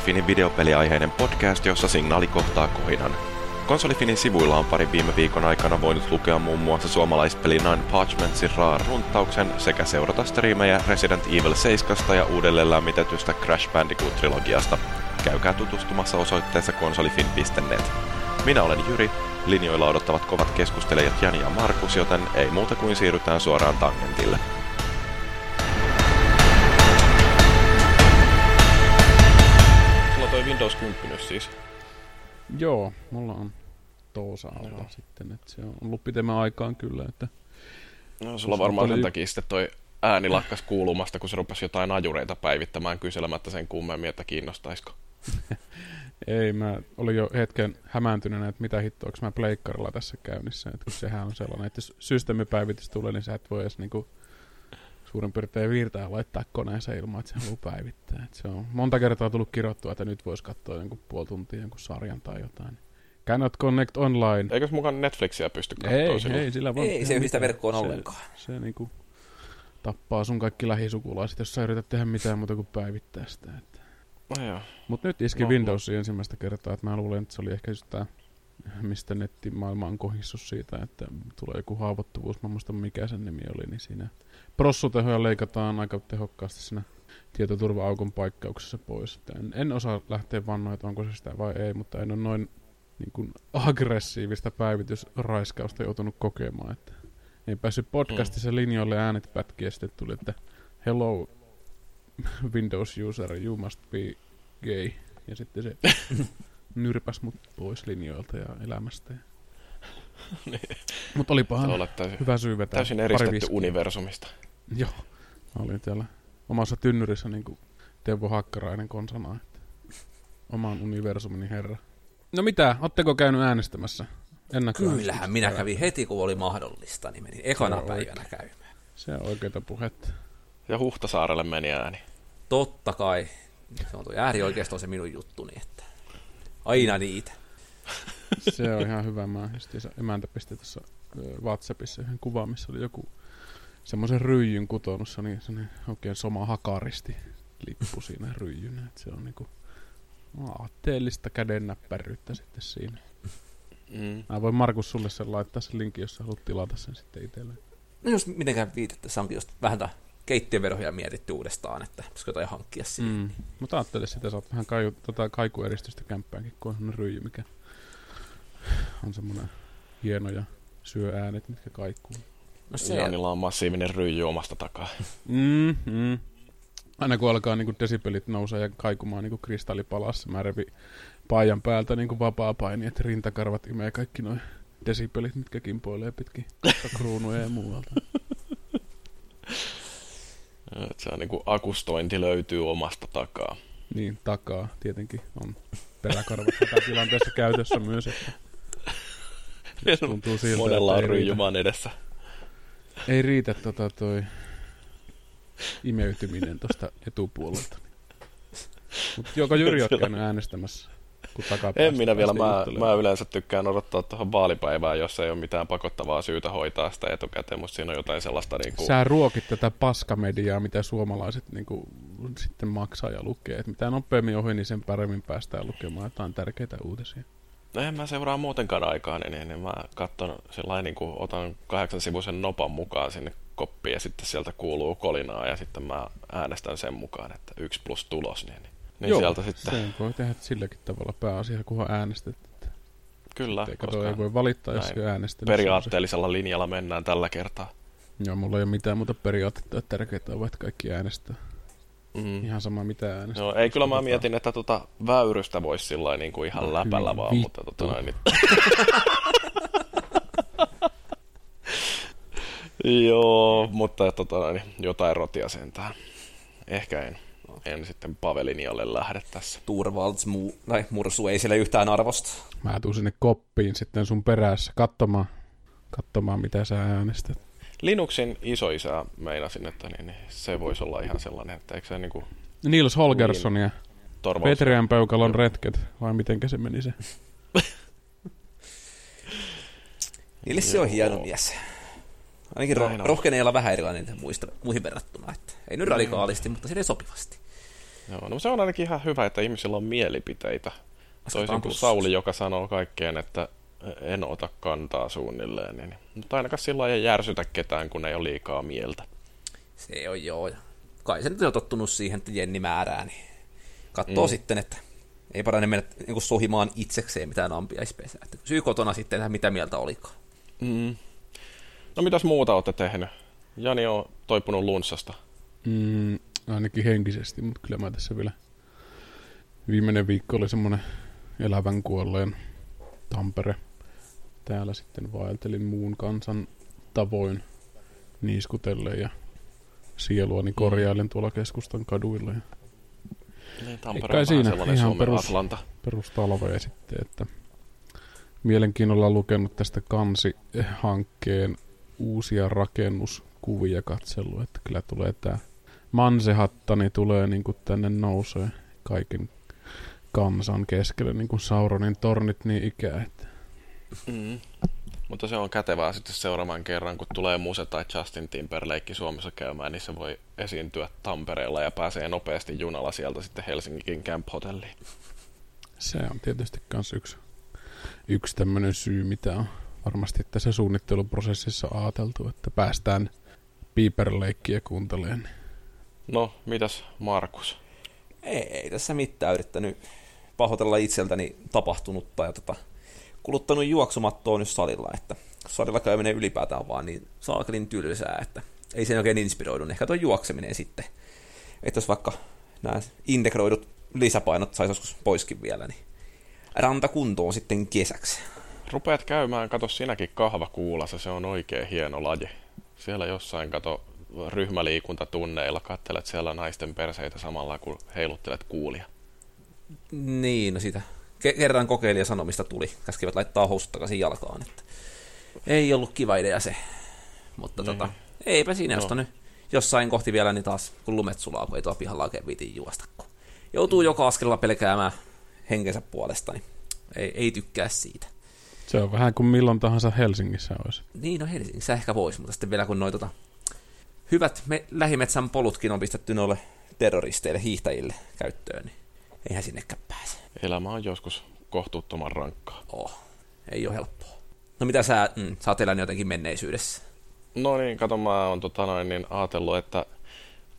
Konsolifinin videopeliaiheinen podcast, jossa signaali kohtaa kohinan. Konsolifinin sivuilla on pari viime viikon aikana voinut lukea muun muassa suomalaispeli Nine Parchmentsin raaruntauksen sekä seurata striimejä Resident Evil 7 ja uudelleen lämmitetystä Crash Bandicoot-trilogiasta. Käykää tutustumassa osoitteessa konsolifin.net. Minä olen Jyri, linjoilla odottavat kovat keskustelijat Jani ja Markus, joten ei muuta kuin siirrytään suoraan tangentille. Windows 10 siis. Joo, mulla on toisaalta sitten, että se on ollut pitemmän aikaan kyllä, että No, sulla varmaan sen takia sitten toi ääni lakkas kuulumasta, kun se rupesi jotain ajureita päivittämään kyselemättä sen kummemmin, että kiinnostaisiko. ei, mä olin jo hetken hämääntyneenä, että mitä hittoa, onko mä pleikkarilla tässä käynnissä, että kun sehän on sellainen, että jos systeemipäivitys tulee, niin sä et voi edes niinku suurin piirtein viirtää laittaa koneeseen ilman, että se haluaa päivittää. Et se on monta kertaa tullut kirjoittua, että nyt voisi katsoa jonkun puoli tuntia jonkun sarjan tai jotain. Cannot connect online. Eikös mukaan Netflixiä pysty katsoa Ei, silloin? ei, sillä voi Ei se yhdistä verkkoon Se- ollenkaan. Se niinku tappaa sun kaikki lähisukulaiset, jos sä yrität tehdä mitään muuta kuin päivittää sitä. Että. No, joo. Mut nyt iski No, no, Windowsiin ensimmäistä kertaa, että mä luulen, että se oli ehkä just tää, mistä nettimaailma on kohissut siitä, että tulee joku haavoittuvuus, mä muistan mikä sen nimi oli, niin siinä prossutehoja leikataan aika tehokkaasti siinä tietoturva-aukon paikkauksessa pois. En, en osaa lähteä vannoa, että onko se sitä vai ei, mutta en ole noin niin kuin aggressiivista päivitysraiskausta joutunut kokemaan. Että ei päässyt podcastissa linjoille äänet pätkiä ja sitten tuli, että hello Windows user, you must be gay. Ja sitten se nyrpäs mut pois linjoilta ja elämästä. Mutta olipahan hyvä syy vetää täysin eristetty universumista. Joo. Mä olin täällä omassa tynnyrissä niin kuin Teuvo Hakkarainen konsana. Että oman universumini herra. No mitä, ootteko käynyt äänestämässä? Kyllähän minä kävin heti, kun oli mahdollista, niin menin ekana Se päivänä käymään. Se on oikeita puhetta. Ja Huhtasaarelle meni ääni. Totta kai. Se on tuo äärioikeisto on se minun juttuni, että aina niitä. Se on ihan hyvä. Mä emäntä pisti tuossa Whatsappissa yhden kuvan, missä oli joku semmoisen ryijyn kutonut. Se oli semmoinen oikein soma hakaristi lippu siinä ryijynä. Et se on niinku aatteellista kädennäppäryyttä sitten siinä. Mm. Mä voin Markus sulle sen laittaa sen linkin, jos sä haluat tilata sen sitten itselleen. No jos mitenkään viitettä, se onkin just vähän tää keittiöverhoja mietitty uudestaan, että pitäisikö jotain hankkia siihen. Mm. Mutta ajattele sitä, saat vähän kaiu, tota kaikueristystä kämppäänkin, kun on semmoinen ryijy, mikä on semmoinen hieno ja syö äänet, mitkä kaikuu. No se, Janilla on massiivinen ryijy omasta takaa. Mm, mm. Aina kun alkaa niinku desibelit nousee ja kaikumaan niinku kristallipalassa, mä revin paijan päältä niinku vapaa paini, että rintakarvat imee kaikki noin desibelit, mitkä kimpoilee pitkin kruunuja ja muualta. Se on niinku akustointi löytyy omasta takaa. Niin, takaa tietenkin on peräkarvat tätä tilanteessa käytössä myös, että tuntuu siltä, Monella on ryijy vaan edessä. Ei riitä tota toi imeytyminen tuosta etupuolelta. Mutta joko Jyri oot käynyt äänestämässä? Kun En minä vielä, mä, mä yleensä tykkään odottaa tuohon vaalipäivään, jos ei ole mitään pakottavaa syytä hoitaa sitä etukäteen, mutta siinä on jotain sellaista niinku... Sä ruokit tätä paskamediaa, mitä suomalaiset niinku, sitten maksaa ja lukee. Et mitä nopeammin ohi, niin sen paremmin päästään lukemaan jotain tärkeitä uutisia. No en mä seuraa muutenkaan aikaa, niin, niin mä katson sellainen, niin kuin otan kahdeksan sivuisen nopan mukaan sinne koppiin ja sitten sieltä kuuluu kolinaa ja sitten mä äänestän sen mukaan, että yksi plus tulos, niin, niin, niin sieltä sitten, sen voi tehdä silläkin tavalla pääasia, kunhan äänestät. kyllä, Ei, kato, koska ei voi valittaa, jos näin ei äänestä. periaatteellisella linjalla mennään tällä kertaa. Joo, mulla ei ole mitään muuta periaatteita, että tärkeää on, että kaikki äänestää. Mm. Ihan sama mitä äänestää. No, ei kyllä mä mietin, että tota väyrystä voisi sillä niin kuin ihan No, läpällä vaan, mutta tota vittu. noin, niin... Joo, mutta tota noin, niin jotain rotia sentään. Ehkä en, en sitten Pavelinialle lähde tässä. Turvalds muu, tai mursu ei siellä yhtään arvosta. Mä tuun sinne koppiin sitten sun perässä katsomaan, katsomaan mitä sä äänestät. Linuxin isoisä meinasin, että niin, niin se voisi olla ihan sellainen, että eikö se niin kuin Nils Holgersson ja Torvalds... Petrian peukalon retket, vai mitenkä se meni se? Niille se on hieno mies. Ainakin ro- on. rohkeneella vähän erilainen muista, muihin verrattuna. Että ei nyt radikaalisti, mutta sille sopivasti. Joo, no se on ainakin ihan hyvä, että ihmisillä on mielipiteitä. Toisin kuin. Sauli, joka sanoo kaikkeen, että en ota kantaa suunnilleen. Niin. Mutta ainakaan silloin ei järsytä ketään, kun ei ole liikaa mieltä. Se on joo. Kai se nyt on tottunut siihen, että Jenni määrää, niin katsoo mm. sitten, että ei parane mennä niin sohimaan itsekseen mitään ampiaispesää. Että syy kotona sitten mitä mieltä olikaan. Mm. No mitäs muuta olette tehnyt? Jani on toipunut lunssasta. Mm, ainakin henkisesti, mutta kyllä mä tässä vielä viimeinen viikko oli semmoinen elävän kuolleen Tampere. Täällä sitten vaeltelin muun kansan tavoin niiskutellen ja sieluani korjailen tuolla keskustan kaduilla. Ja Niin, Tampere on siinä, ihan Suomen perus- Atlanta. sitten, että mielenkiinnolla lukenut tästä kansi-hankkeen uusia rakennuskuvia katsellut, että kyllä tulee tämä Mansehattani tulee niin kuin tänne nousee kaiken kansan keskelle, niin kuin Sauronin tornit niin ikää, että Mm. Mutta se on kätevää sitten seuraavan kerran, kun tulee Muse tai Justin Timberlake Suomessa käymään, niin se voi esiintyä Tampereella ja pääsee nopeasti junalla sieltä sitten Helsingin Camp Hotelliin. se on tietysti myös yksi, yksi tämmöinen syy, mitä on varmasti tässä suunnitteluprosessissa ajateltu, että päästään piiperleikkiä kuuntelemaan. No, mitäs Markus? Ei, ei tässä mitään yrittänyt pahoitella itseltäni tapahtunutta ja tota, kuluttanut juoksumattoa nyt salilla, että salilla käyminen ylipäätään vaan niin saakelin tylsää, että ei sen oikein inspiroidun. Ehkä tuo juokseminen sitten, että jos vaikka nämä integroidut lisäpainot saisi joskus poiskin vielä, niin rantakuntoon sitten kesäksi. Rupeat käymään, kato sinäkin kahvakuulassa, se on oikein hieno laji. Siellä jossain, kato, ryhmäliikuntatunneilla, kattelet siellä naisten perseitä samalla, kun heiluttelet kuulia. Niin, no sitä ke- kerran kokeilija sanomista tuli. Käskivät laittaa housut takaisin jalkaan. Että ei ollut kiva idea se. Mutta Niin. tota, eipä siinä, No. nyt jossain kohti vielä, niin taas kun lumet sulaa, kun ei tuo pihalla oikein viitin juosta. Kun joutuu joka askelella pelkäämään henkensä puolesta, niin ei, ei tykkää siitä. Se on vähän kuin milloin tahansa Helsingissä olisi. Niin, no Helsingissä ehkä voisi, mutta sitten vielä kun noin tota, hyvät me, lähimetsän polutkin on pistetty noille terroristeille, hiihtäjille käyttöön, niin eihän sinnekään pääse. Elämä on joskus kohtuuttoman rankkaa. Oh, ei ole helppoa. No mitä sä, mm, sä oot elänyt jotenkin menneisyydessä? No niin, kato, mä oon tota noin, niin ajatellut, että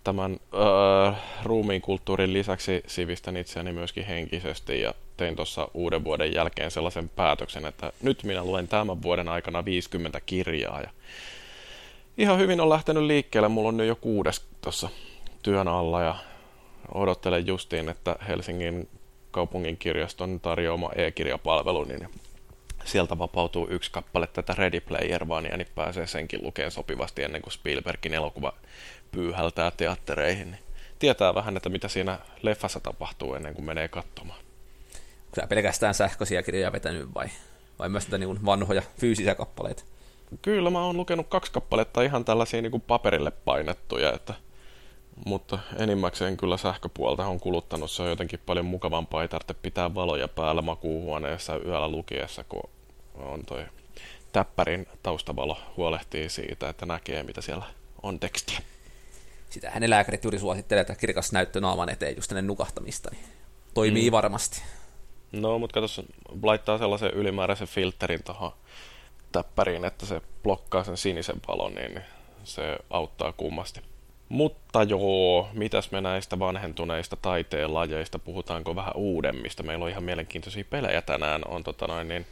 tämän öö, ruumiin kulttuurin lisäksi sivistän itseäni myöskin henkisesti ja tein tuossa uuden vuoden jälkeen sellaisen päätöksen, että nyt minä luen tämän vuoden aikana 50 kirjaa ja ihan hyvin on lähtenyt liikkeelle. Mulla on nyt jo kuudes tuossa työn alla ja odottelen justiin, että Helsingin kaupungin kirjaston tarjoama e-kirjapalvelu, niin sieltä vapautuu yksi kappale tätä Ready Player Onea, niin pääsee senkin lukeen sopivasti ennen kuin Spielbergin elokuva pyyhältää teattereihin. Niin tietää vähän, että mitä siinä leffassa tapahtuu ennen kuin menee katsomaan. Onko sä pelkästään sähköisiä kirjoja vetänyt vai, vai myös tätä niin vanhoja fyysisiä kappaleita? Kyllä mä oon lukenut kaksi kappaletta ihan tällaisia niin kuin paperille painettuja, että, mutta enimmäkseen kyllä sähköpuolta on kuluttanut. Se on jotenkin paljon mukavampaa, ei tarvitse pitää valoja päällä makuuhuoneessa yöllä lukiessa, kun on toi täppärin taustavalo huolehtii siitä, että näkee mitä siellä on tekstiä. Sitähän ne lääkärit juuri suosittelee, että kirkas näyttö naaman eteen just ennen nukahtamista, niin toimii mm. varmasti. No, mutta katsos, laittaa sellaisen ylimääräisen filterin tuohon täppäriin, että se blokkaa sen sinisen valon, niin se auttaa kummasti. Mutta joo, mitäs me näistä vanhentuneista taiteen lajeista, puhutaanko vähän uudemmista? Meillä on ihan mielenkiintoisia pelejä tänään. On tota noin, niin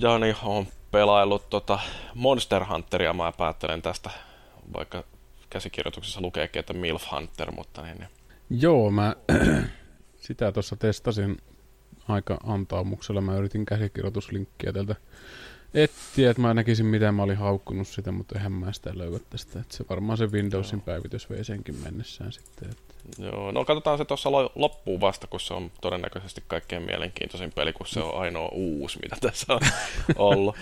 Jani on pelaillut tota Monster Hunteria, mä päättelen tästä, vaikka käsikirjoituksessa lukeekin, että Milf Hunter, mutta niin, niin. Joo, mä sitä tuossa testasin aika antaumuksella. Mä yritin käsikirjoituslinkkiä täältä etsiä, että mä näkisin mitä mä olin haukkunut sitä, mutta eihän mä sitä löydä tästä. Että se varmaan se Windowsin päivitys vei senkin mennessään sitten. Että. Joo, no katsotaan se tuossa lo- loppuun vasta, kun se on todennäköisesti kaikkein mielenkiintoisin peli, kun se on ainoa uusi, mitä tässä on ollut.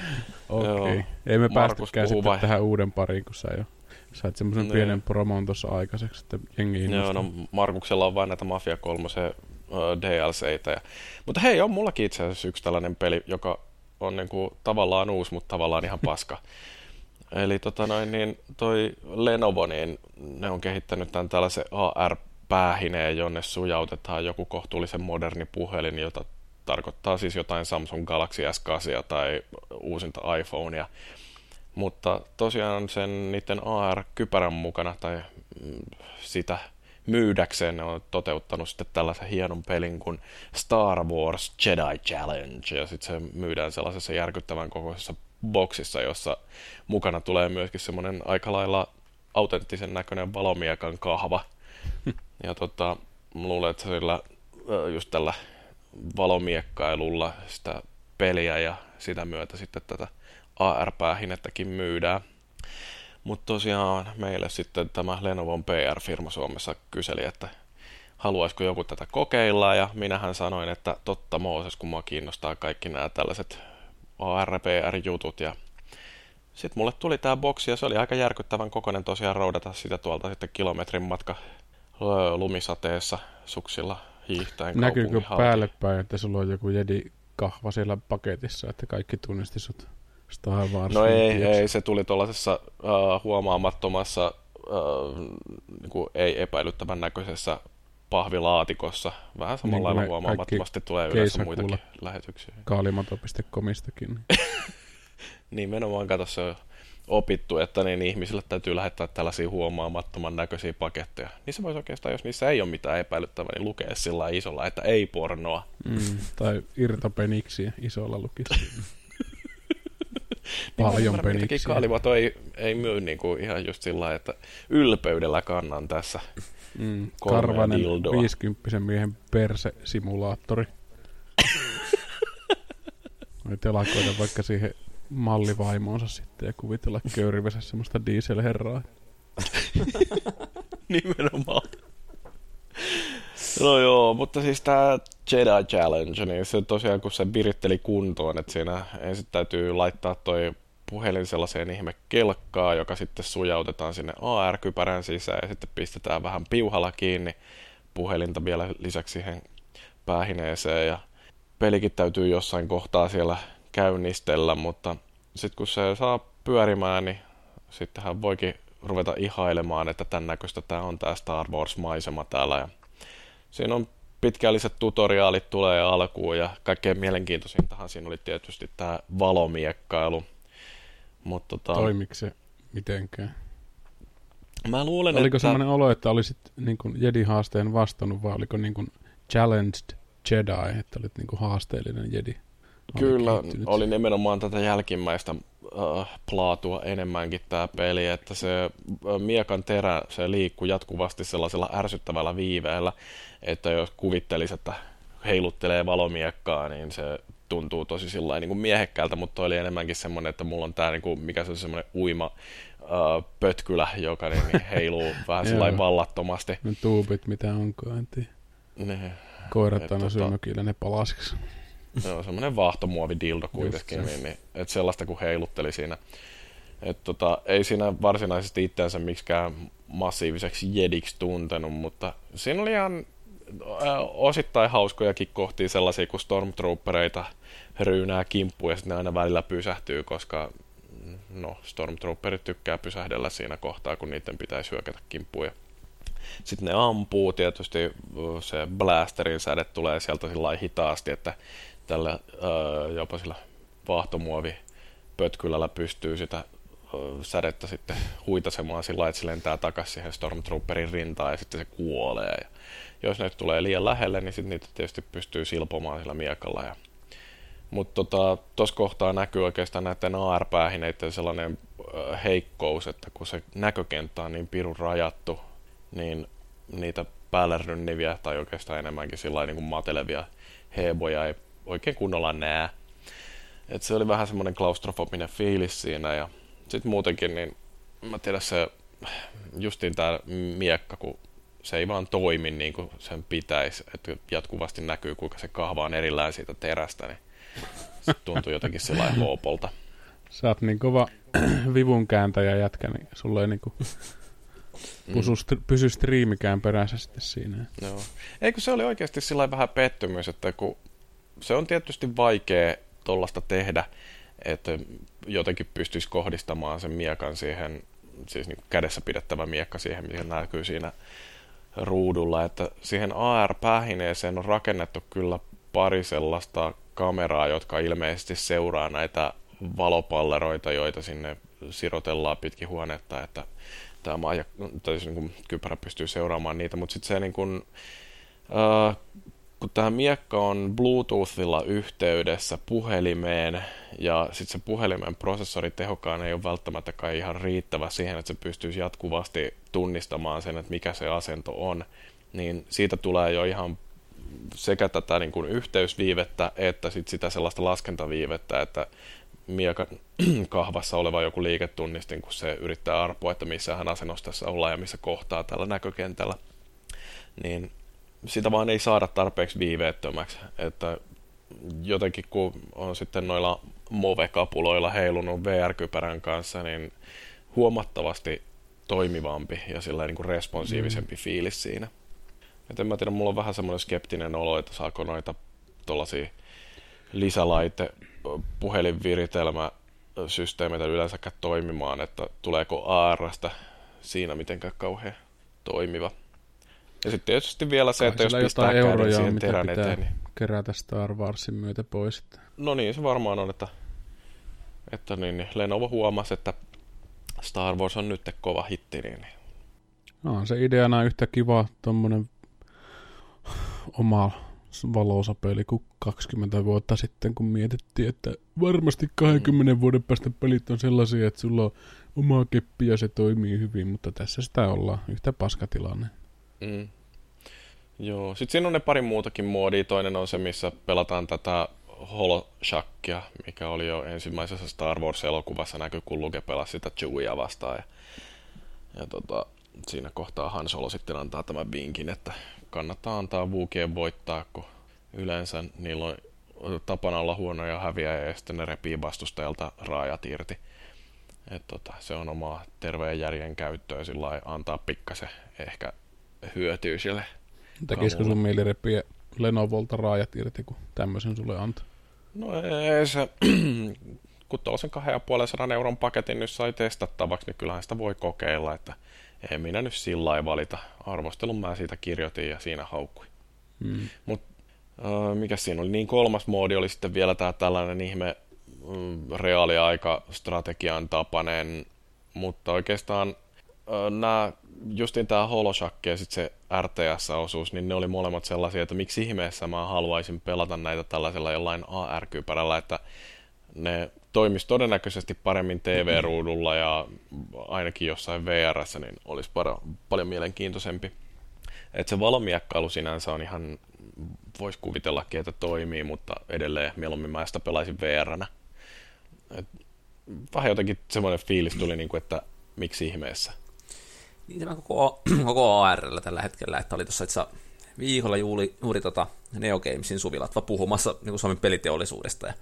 Okei. Joo. Okay. Ei me puhuu sitten vai- tähän uuden pariin, kun sä jo sait semmoisen Niin. pienen promon tuossa aikaiseksi, että jengi Joo, innostuu. no Markuksella on vain näitä Mafia 3 DLCitä. Ja... Mutta hei, on mullakin itse asiassa yksi tällainen peli, joka on niinku tavallaan uusi, mutta tavallaan ihan paska. Eli tota noin, niin toi Lenovo, niin ne on kehittänyt tämän tällaisen päähineen, jonne sujautetaan joku kohtuullisen moderni puhelin, jota tarkoittaa siis jotain Samsung Galaxy S8 tai uusinta iPhonea. Mutta tosiaan sen niiden AR-kypärän mukana tai mm, sitä myydäkseen ne on toteuttanut sitten tällaisen hienon pelin kuin Star Wars Jedi Challenge, ja sitten se myydään sellaisessa järkyttävän kokoisessa boksissa, jossa mukana tulee myöskin semmoinen aika lailla autenttisen näköinen valomiekan kahva. ja tota, luulen, että sillä, just tällä valomiekkailulla sitä peliä ja sitä myötä sitten tätä AR-päähinettäkin myydään. Mutta tosiaan meille sitten tämä Lenovon PR-firma Suomessa kyseli, että haluaisiko joku tätä kokeilla, ja minähän sanoin, että totta Mooses, kun mua kiinnostaa kaikki nämä tällaiset AR-PR-jutut, ja sitten mulle tuli tämä boksi, ja se oli aika järkyttävän kokoinen tosiaan roudata sitä tuolta sitten kilometrin matka lumisateessa suksilla hiihtäen Näkyykö päälle päin, että sulla on joku jedi kahva siellä paketissa, että kaikki tunnisti sut Star Wars? No ei, ei, se tuli tuollaisessa uh, huomaamattomassa, uh, niin kuin ei epäilyttävän näköisessä pahvilaatikossa. Vähän samalla niin lailla huomaamattomasti tulee yleensä muitakin lähetyksiä. Kaalimato.comistakin. Nimenomaan kato se opittu, että niin ihmisille täytyy lähettää tällaisia huomaamattoman näköisiä paketteja. Niin se voisi oikeastaan, jos niissä ei ole mitään epäilyttävää, niin lukea sillä isolla, että ei pornoa. Mm, tai irtopeniksi isolla lukisi. Paljon niin peniksiä. Kaalimato ei, ei myy niinku ihan just sillä että ylpeydellä kannan tässä mm, Karvanen dildoa. 50 miehen perse-simulaattori. Voi telakoida vaikka siihen mallivaimonsa sitten ja kuvitella köyrivessä semmoista dieselherraa. Nimenomaan. No joo, mutta siis tämä Jedi Challenge, niin se tosiaan kun se viritteli kuntoon, että siinä ensin täytyy laittaa toi puhelin sellaiseen ihme kelkkaa, joka sitten sujautetaan sinne AR-kypärän sisään ja sitten pistetään vähän piuhalla kiinni puhelinta vielä lisäksi siihen päähineeseen ja pelikin täytyy jossain kohtaa siellä käynnistellä, mutta sitten kun se saa pyörimään, niin sittenhän voikin ruveta ihailemaan, että tämän näköistä tämä on tämä Star Wars-maisema täällä. Ja siinä on pitkälliset tutoriaalit tulee alkuun ja kaikkein mielenkiintoisintahan siinä oli tietysti tämä valomiekkailu. Mut tota... Toimiko se mitenkään? Mä luulen, oliko että... sellainen olo, että olisit niin kuin Jedi-haasteen vastannut vai oliko niin kuin challenged Jedi, että olit niin kuin haasteellinen Jedi? Kyllä, oli nimenomaan tätä jälkimmäistä äh, plaatua enemmänkin tämä peli, että se äh, miekan terä, se liikkuu jatkuvasti sellaisella ärsyttävällä viiveellä, että jos kuvittelisi, että heiluttelee valomiekkaa, niin se tuntuu tosi sillä niin kuin miehekkäältä, mutta oli enemmänkin semmoinen, että mulla on tämä, niin kuin, mikä se on semmoinen uima äh, pötkylä, joka niin, niin heiluu vähän sillä vallattomasti. Ne tuubit, mitä onkaan, en tiedä. Ne. Koirat aina tota... ne palasiksi. Se on semmoinen vaahtomuovi dildo kuitenkin, niin, niin, että sellaista kun heilutteli siinä. Et tota, ei siinä varsinaisesti itseänsä miksikään massiiviseksi jediksi tuntenut, mutta siinä oli ihan osittain hauskojakin kohtia sellaisia, kun stormtroopereita ryynää kimppuun ja sitten ne aina välillä pysähtyy, koska no, stormtrooperit tykkää pysähdellä siinä kohtaa, kun niiden pitäisi hyökätä kimppuun. Sitten ne ampuu, tietysti se blasterin säde tulee sieltä sillä hitaasti, että tällä jopa sillä vaahtomuovi pötkylällä pystyy sitä sädettä sitten huitasemaan sillä että se lentää takaisin siihen Stormtrooperin rintaan ja sitten se kuolee. Ja jos ne tulee liian lähelle, niin sitten niitä tietysti pystyy silpomaan sillä miekalla. Ja... Mutta tuossa tota, kohtaa näkyy oikeastaan näiden AR-päähineiden sellainen heikkous, että kun se näkökenttä on niin pirun rajattu, niin niitä päälle rynniviä tai oikeastaan enemmänkin sillä niin kuin matelevia heboja ei oikein kunnolla näe. Et se oli vähän semmoinen klaustrofobinen fiilis siinä ja sitten muutenkin, niin mä tiedän se justiin tämä miekka, kun se ei vaan toimi niin kuin sen pitäisi, että jatkuvasti näkyy, kuinka se kahva on erillään siitä terästä, niin se tuntuu jotenkin sellainen hoopolta. Sä oot niin kova vivun kääntäjä jätkä, niin sulla ei niinku pysy, mm. pysy striimikään perässä sitten siinä. Joo. Eikö se oli oikeasti sillä vähän pettymys, että kun se on tietysti vaikea tuollaista tehdä, että jotenkin pystyisi kohdistamaan sen miekan siihen, siis niin kädessä pidettävä miekka siihen, mikä näkyy siinä ruudulla, että siihen AR-päähineeseen on rakennettu kyllä pari sellaista kameraa, jotka ilmeisesti seuraa näitä valopalleroita, joita sinne sirotellaan pitkin huonetta, että tämä maaja, tai siis niin kypärä pystyy seuraamaan niitä, mutta sitten se niin kuin, äh, kun tämä miekka on Bluetoothilla yhteydessä puhelimeen ja sitten se puhelimen prosessori tehokkaan ei ole välttämättä kai ihan riittävä siihen, että se pystyisi jatkuvasti tunnistamaan sen, että mikä se asento on, niin siitä tulee jo ihan sekä tätä niin kuin yhteysviivettä että sit sitä sellaista laskentaviivettä, että miekan kahvassa oleva joku liiketunnistin, kun se yrittää arpoa, että missä hän asennossa tässä ollaan ja missä kohtaa tällä näkökentällä, niin sitä vaan ei saada tarpeeksi viiveettömäksi, että jotenkin kun on sitten noilla Move-kapuloilla heilunut VR-kypärän kanssa, niin huomattavasti toimivampi ja sillä niin kuin responsiivisempi mm. fiilis siinä. Et en mä tiedä, mulla on vähän semmoinen skeptinen olo, että saako noita tuollaisia lisälaite puhelinviritelmäsysteemeitä yleensäkään toimimaan, että tuleeko ARstä siinä mitenkään kauhean toimiva. Ja sitten tietysti vielä se, että jos pistää käden siihen terän eteen. Niin... kerätä Star Warsin myötä pois. No niin, se varmaan on, että, että niin, niin Lenovo huomasi, että Star Wars on nyt kova hitti. Niin... No, se ideana yhtä kiva tuommoinen oma valosapeli kuin 20 vuotta sitten, kun mietittiin, että varmasti 20 mm. vuoden päästä pelit on sellaisia, että sulla on oma keppi ja se toimii hyvin, mutta tässä sitä ollaan. Yhtä paskatilanne. Mm. Joo, sitten siinä on ne pari muutakin moodia. Toinen on se, missä pelataan tätä Holoshackia, mikä oli jo ensimmäisessä Star Wars-elokuvassa näkyy, kun Luke pelasi sitä Chewia vastaan. Ja, ja tota, siinä kohtaa Han Solo sitten antaa tämän vinkin, että kannattaa antaa Wookien voittaa, kun yleensä niillä on tapana olla huonoja häviä ja sitten ne repii vastustajalta raajat irti. Et tota, se on omaa terveen järjen käyttöä sillä antaa pikkasen ehkä hyötyy sille. Tekisikö sun mieli repiä Lenovolta raajat irti, kun tämmöisen sulle antaa? No ei se, kun tuollaisen 2,5 euron paketin nyt sai testattavaksi, niin kyllähän sitä voi kokeilla, että en minä nyt sillä valita. Arvostelun mä siitä kirjoitin ja siinä haukkui. Hmm. Mutta äh, mikä siinä oli? Niin kolmas moodi oli sitten vielä tämä tällainen ihme mm, reaaliaika strategian tapainen, mutta oikeastaan äh, nämä justin tämä Holoshack ja sitten se RTS-osuus, niin ne oli molemmat sellaisia, että miksi ihmeessä mä haluaisin pelata näitä tällaisella jollain AR-kypärällä, että ne toimisi todennäköisesti paremmin TV-ruudulla ja ainakin jossain vr niin olisi para, paljon mielenkiintoisempi. Et se valomiekkailu sinänsä on ihan, voisi kuvitellakin, että toimii, mutta edelleen mieluummin mä sitä pelaisin VR-nä. Vähän jotenkin semmoinen fiilis tuli, niin kuin, että miksi ihmeessä. Niin tämä koko, koko ARL tällä hetkellä, että oli tuossa itse viikolla juuri, juuri tota Neo Gamesin suvilatva puhumassa niin kuin Suomen peliteollisuudesta. Ja,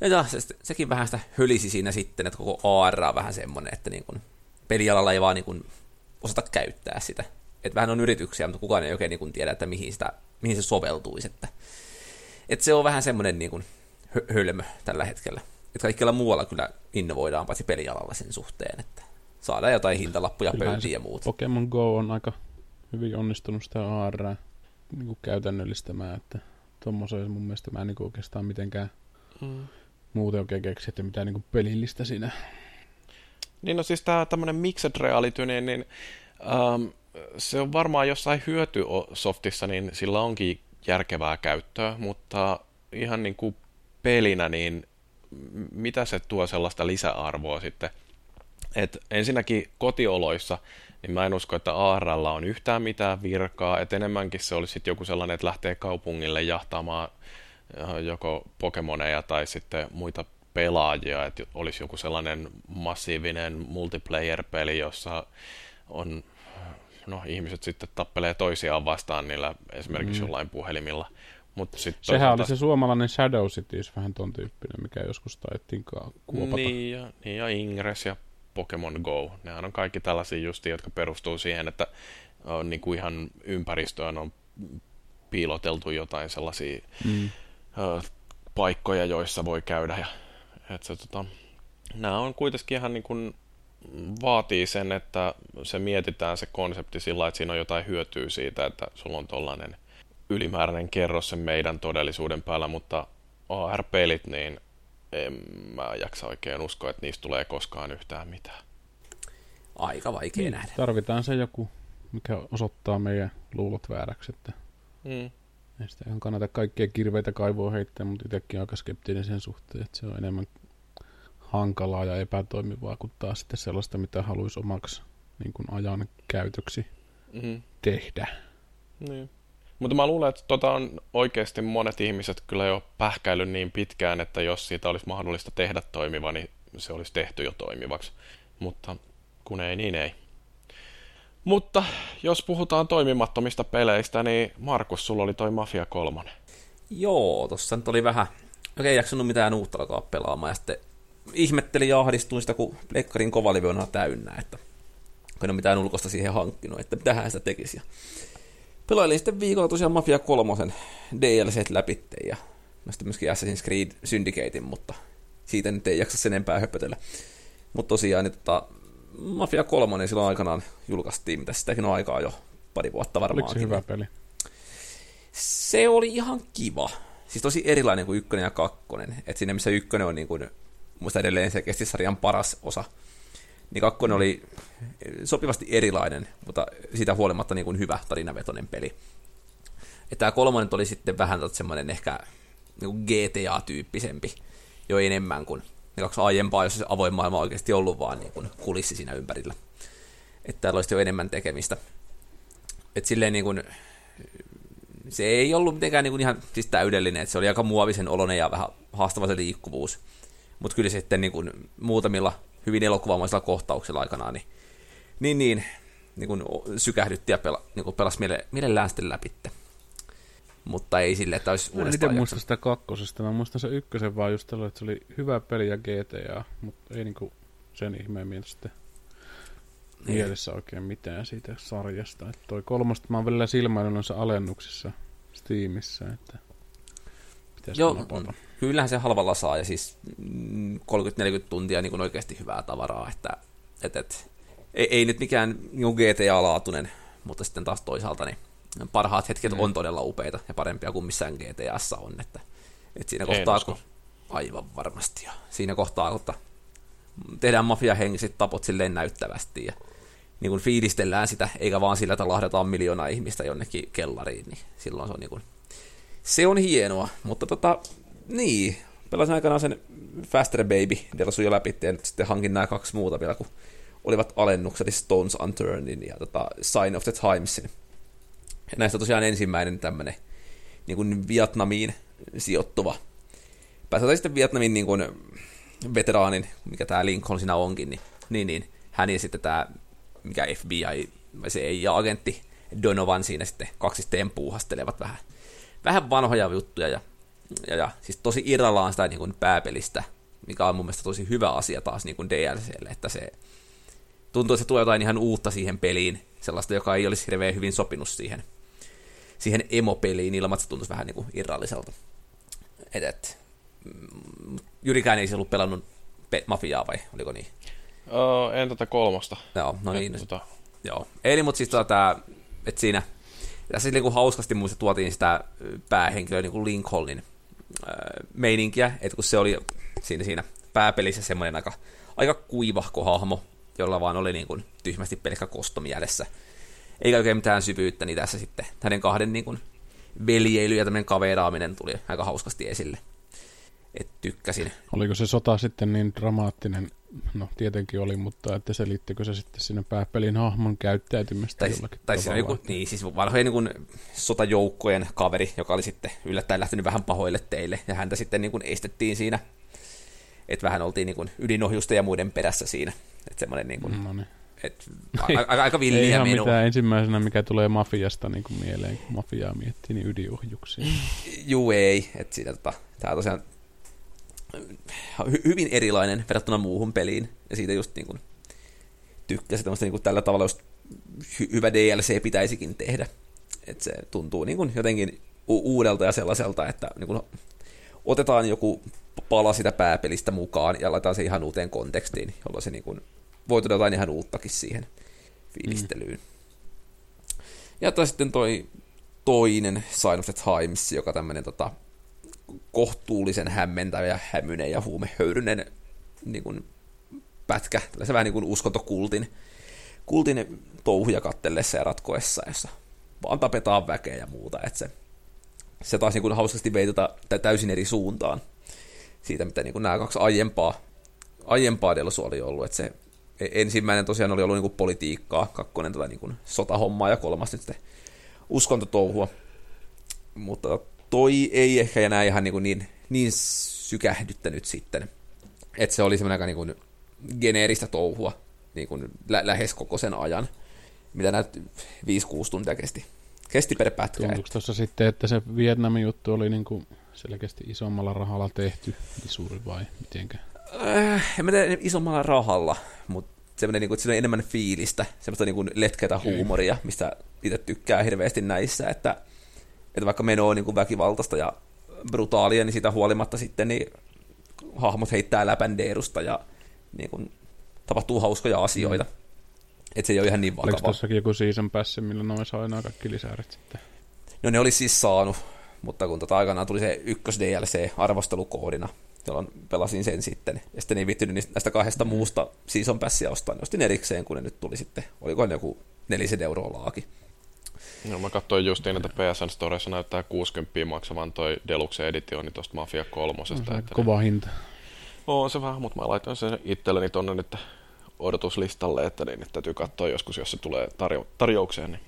ja, ja se, sekin vähän sitä hölisi siinä sitten, että koko AR on vähän semmoinen, että niin kuin, pelialalla ei vaan niin kuin, osata käyttää sitä. Että vähän on yrityksiä, mutta kukaan ei oikein niin kuin, tiedä, että mihin, sitä, mihin se soveltuisi. Että, että se on vähän semmoinen niin kuin, hölmö tällä hetkellä. Että kaikkialla muualla kyllä innovoidaan paitsi pelialalla sen suhteen, että saadaan jotain hintalappuja pöytiin ja muuta. Pokemon Go on aika hyvin onnistunut sitä AR niin käytännöllistämään, että tuommoisen mun mielestä mä en niin oikeastaan mitenkään mm. muuten oikein keksi, että mitään niin pelillistä siinä. Niin no siis tämä tämmöinen mixed reality, niin, niin um, se on varmaan jossain hyötysoftissa, niin sillä onkin järkevää käyttöä, mutta ihan niin kuin pelinä, niin mitä se tuo sellaista lisäarvoa sitten – et ensinnäkin kotioloissa, niin mä en usko, että ARL on yhtään mitään virkaa, että enemmänkin se olisi sitten joku sellainen, että lähtee kaupungille jahtaamaan äh, joko Pokemoneja tai sitten muita pelaajia, että olisi joku sellainen massiivinen multiplayer-peli, jossa on, no ihmiset sitten tappelee toisiaan vastaan niillä esimerkiksi mm. jollain puhelimilla. Mut sit Sehän toisaalta... oli se suomalainen Shadow Cities, vähän ton tyyppinen, mikä joskus taidettiin kuopata. Niin ja, niin ja Ingress ja Pokemon Go. Nehän on kaikki tällaisia justi, jotka perustuu siihen, että on niin kuin ihan ympäristöön on piiloteltu jotain sellaisia mm. ö, paikkoja, joissa voi käydä. Ja, että se, tota, nämä on kuitenkin ihan niin kuin vaatii sen, että se mietitään se konsepti sillä että siinä on jotain hyötyä siitä, että sulla on tollainen ylimääräinen kerros sen meidän todellisuuden päällä, mutta AR-pelit, niin en mä jaksa oikein uskoa, että niistä tulee koskaan yhtään mitään. Aika vaikea niin, nähdä. Tarvitaan se joku, mikä osoittaa meidän luulot vääräksi, että Mm. ei sitä ihan kannata kaikkia kirveitä kaivoa heittää, mutta itsekin aika skeptinen sen suhteen, että se on enemmän hankalaa ja epätoimivaa kuin taas sitten sellaista, mitä haluaisi omaksi niin kuin ajan käytöksi Mm. tehdä. Niin. Mutta mä luulen, että tota on oikeasti monet ihmiset kyllä jo pähkäillyt niin pitkään, että jos siitä olisi mahdollista tehdä toimiva, niin se olisi tehty jo toimivaksi. Mutta kun ei, niin ei. Mutta jos puhutaan toimimattomista peleistä, niin Markus, sulla oli toi Mafia 3. Joo, tossa nyt oli vähän, okei, jaksanut mitään uutta alkaa pelaamaan, ja sitten ihmettelin ja ahdistuin sitä, kun Lekkarin kovalivy on täynnä, että kun en ole mitään ulkoista siihen hankkinut, että mitähän sitä tekisi. Ja pelailin sitten viikolla tosiaan Mafia 3 DLC läpi, ja no sitten myöskin Assassin's Creed Syndicatein, mutta siitä nyt ei jaksa sen enempää höpötellä. Mutta tosiaan, niin tota, Mafia 3 niin silloin aikanaan julkaistiin, mitä sitäkin on aikaa jo pari vuotta Oliko varmaan. se hyvä peli? Se oli ihan kiva. Siis tosi erilainen kuin ykkönen ja kakkonen. Et siinä missä ykkönen on niin kuin, muista edelleen selkeästi sarjan paras osa, niin kakkonen oli sopivasti erilainen, mutta siitä huolimatta niin kuin hyvä tarinavetoinen peli. Ja tämä kolmonen oli sitten vähän semmoinen ehkä niin GTA-tyyppisempi jo enemmän kuin ne kaksi aiempaa, jossa se avoin maailma oikeasti ollut vaan niin kuin kulissi siinä ympärillä. Että täällä olisi jo enemmän tekemistä. Että silleen niin kuin, se ei ollut mitenkään niin kuin ihan siis täydellinen, että se oli aika muovisen oloinen ja vähän haastava se liikkuvuus. Mutta kyllä sitten niin kuin muutamilla hyvin elokuvamaisilla kohtauksilla aikanaan, niin, niin, niin, niin kuin sykähdytti ja pela, niin kuin pelasi miele, mielellään sitten läpi. Mutta ei sille, että olisi Mä uudestaan muista jaksanut. sitä kakkosesta. Mä muistan se ykkösen vaan just tällä, että se oli hyvä peli ja GTA, mutta ei niinku sen ihmeemmin sitten Niin. mielessä oikein mitään siitä sarjasta. Että toi kolmosta mä oon välillä silmäillyt noissa alennuksissa Steamissa, että pitäisi Joo, kyllähän se halvalla saa, ja siis mm, 30-40 tuntia niin kuin oikeasti hyvää tavaraa, että et, et, ei, ei nyt mikään niin GTA-laatuinen, mutta sitten taas toisaalta niin parhaat hetket Mm. on todella upeita ja parempia kuin missään GTAssa on, että, että siinä kohtaa, kun, aivan varmasti, ja siinä kohtaa, kun tehdään mafiahenkiset tapot silleen näyttävästi, ja niin kuin fiilistellään sitä, eikä vaan sillä, että lahdetaan miljoona ihmistä jonnekin kellariin, niin silloin se on niin kuin, se on hienoa, mutta tota, niin, pelasin aikanaan sen Faster Baby Delsun jo läpi, ja nyt sitten hankin nämä kaksi muuta vielä, kun olivat alennukset, eli Stones Unturnedin ja tota Sign of the Timesin. Ja näistä tosiaan ensimmäinen tämmönen niin kuin Vietnamiin sijoittuva. Pääsetään sitten Vietnamin niin kuin veteraanin, mikä tämä Lincoln siinä onkin, niin, niin, niin hän ja sitten tämä, mikä FBI, vai se ei, agentti Donovan siinä sitten kaksisteen puuhastelevat vähän, vähän vanhoja juttuja, ja, ja, ja siis tosi irrallaan sitä niin kuin pääpelistä, mikä on mun mielestä tosi hyvä asia taas niin kuin DLClle, että se tuntuu, että se tuo jotain ihan uutta siihen peliin, sellaista, joka ei olisi hirveän hyvin sopinut siihen, siihen emopeliin ilman, että se tuntuisi vähän niin kuin irralliselta. Et, et, mm, Jyrikään ei se ollut pelannut pe- mafiaa vai oliko niin? Öö, en tätä kolmosta. Joo, no niin. Et, tota, Joo. Eli mutta siis tota, että siinä, tässä niin kuin hauskasti muista tuotiin sitä päähenkilöä niin kuin Lincolnin äh, meininkiä, että kun se oli siinä, siinä pääpelissä semmoinen aika, aika kuivahko hahmo, jolla vaan oli niin kuin tyhmästi pelkkä kosto mielessä. Eikä oikein mitään syvyyttä, niin tässä sitten hänen kahden niin kuin veljeily ja tämmöinen kaveraaminen tuli aika hauskasti esille. Et tykkäsin. Oliko se sota sitten niin dramaattinen? No tietenkin oli, mutta että selittikö se sitten sinne pääpelin hahmon käyttäytymistä Tai, jollakin tai siinä joku, niin, siis vanhojen niin sotajoukkojen kaveri, joka oli sitten yllättäen lähtenyt vähän pahoille teille, ja häntä sitten niin kuin, estettiin siinä, että vähän oltiin niin kuin, ydinohjusten ja muiden perässä siinä. Että semmoinen niin kuin, No niin. et, a, aika, aika Ei villiä ihan menua. mitään ensimmäisenä, mikä tulee mafiasta niin kuin mieleen, kun mafiaa miettii, niin ydinohjuksia. Juu ei, että siinä tota, tää on tosiaan hyvin erilainen verrattuna muuhun peliin, ja siitä just niin kuin, tykkäsin tämmöistä niin kuin, tällä tavalla just hy- hyvä DLC pitäisikin tehdä. Että se tuntuu niin kuin, jotenkin u- uudelta ja sellaiselta, että niin kuin, otetaan joku pala sitä pääpelistä mukaan ja laitetaan se ihan uuteen kontekstiin, jolloin se niin kuin, voi tuoda jotain ihan uuttakin siihen fiilistelyyn. Mm. Ja tai sitten toi toinen Sign of the Times, joka tämmöinen tota, kohtuullisen hämmentävä ja hämynen ja huumehöyrynen niin kuin, pätkä, tällaisen vähän niin kuin uskontokultin kultin touhuja kattellessa ja ratkoessa, jossa vaan tapetaan väkeä ja muuta, että se, se taas niin kuin hauskasti vei tota, täysin eri suuntaan siitä, mitä niin kuin nämä kaksi aiempaa, aiempaa Delsu oli ollut, että se e, ensimmäinen tosiaan oli ollut niin kuin politiikkaa, kakkonen tätä niin kuin sotahommaa ja kolmas nyt sitten uskontotouhua, mutta toi ei ehkä enää ihan niin, niin, niin sykähdyttänyt sitten, että se oli semmoinen aika niin kuin geneeristä touhua niin kuin lä- lähes koko sen ajan, mitä näet 5-6 tuntia kesti, kesti per pätkä. Tuntuuko tuossa sitten, että se Vietnamin juttu oli niin kuin selkeästi isommalla rahalla tehty suuri vai mitenkä? Äh, en mä tiedä isommalla rahalla, mutta semmoinen, niin kuin, että siinä on enemmän fiilistä, semmoista niin kuin letkeätä okay. huumoria, mistä itse tykkää hirveästi näissä, että, että vaikka meno on niin kuin väkivaltaista ja brutaalia, niin siitä huolimatta sitten niin hahmot heittää läpändeerusta ja niin kuin, tapahtuu hauskoja asioita. Mm. Että se ei ole ihan niin vakavaa. Oliko tossakin joku season pass, millä noin saa aina kaikki lisäärit sitten? No ne olisi siis saanut, mutta kun tota aikanaan tuli se ykkös DLC arvostelukoodina, jolloin pelasin sen sitten. Ja sitten ei viittynyt näistä kahdesta mm. muusta season passia ostaa, niin ostin erikseen, kun ne nyt tuli sitten, oliko ne joku nelisen euroa laaki. No mä katsoin justiin, että PSN Storessa näyttää 60 maksavan toi Deluxe Editioni tuosta Mafia 3. No, että kova ne... hinta. On se vähän, mutta mä laitoin sen itselleni tonne nyt odotuslistalle, että niin, että täytyy katsoa joskus, jos se tulee tarjo- tarjoukseen, niin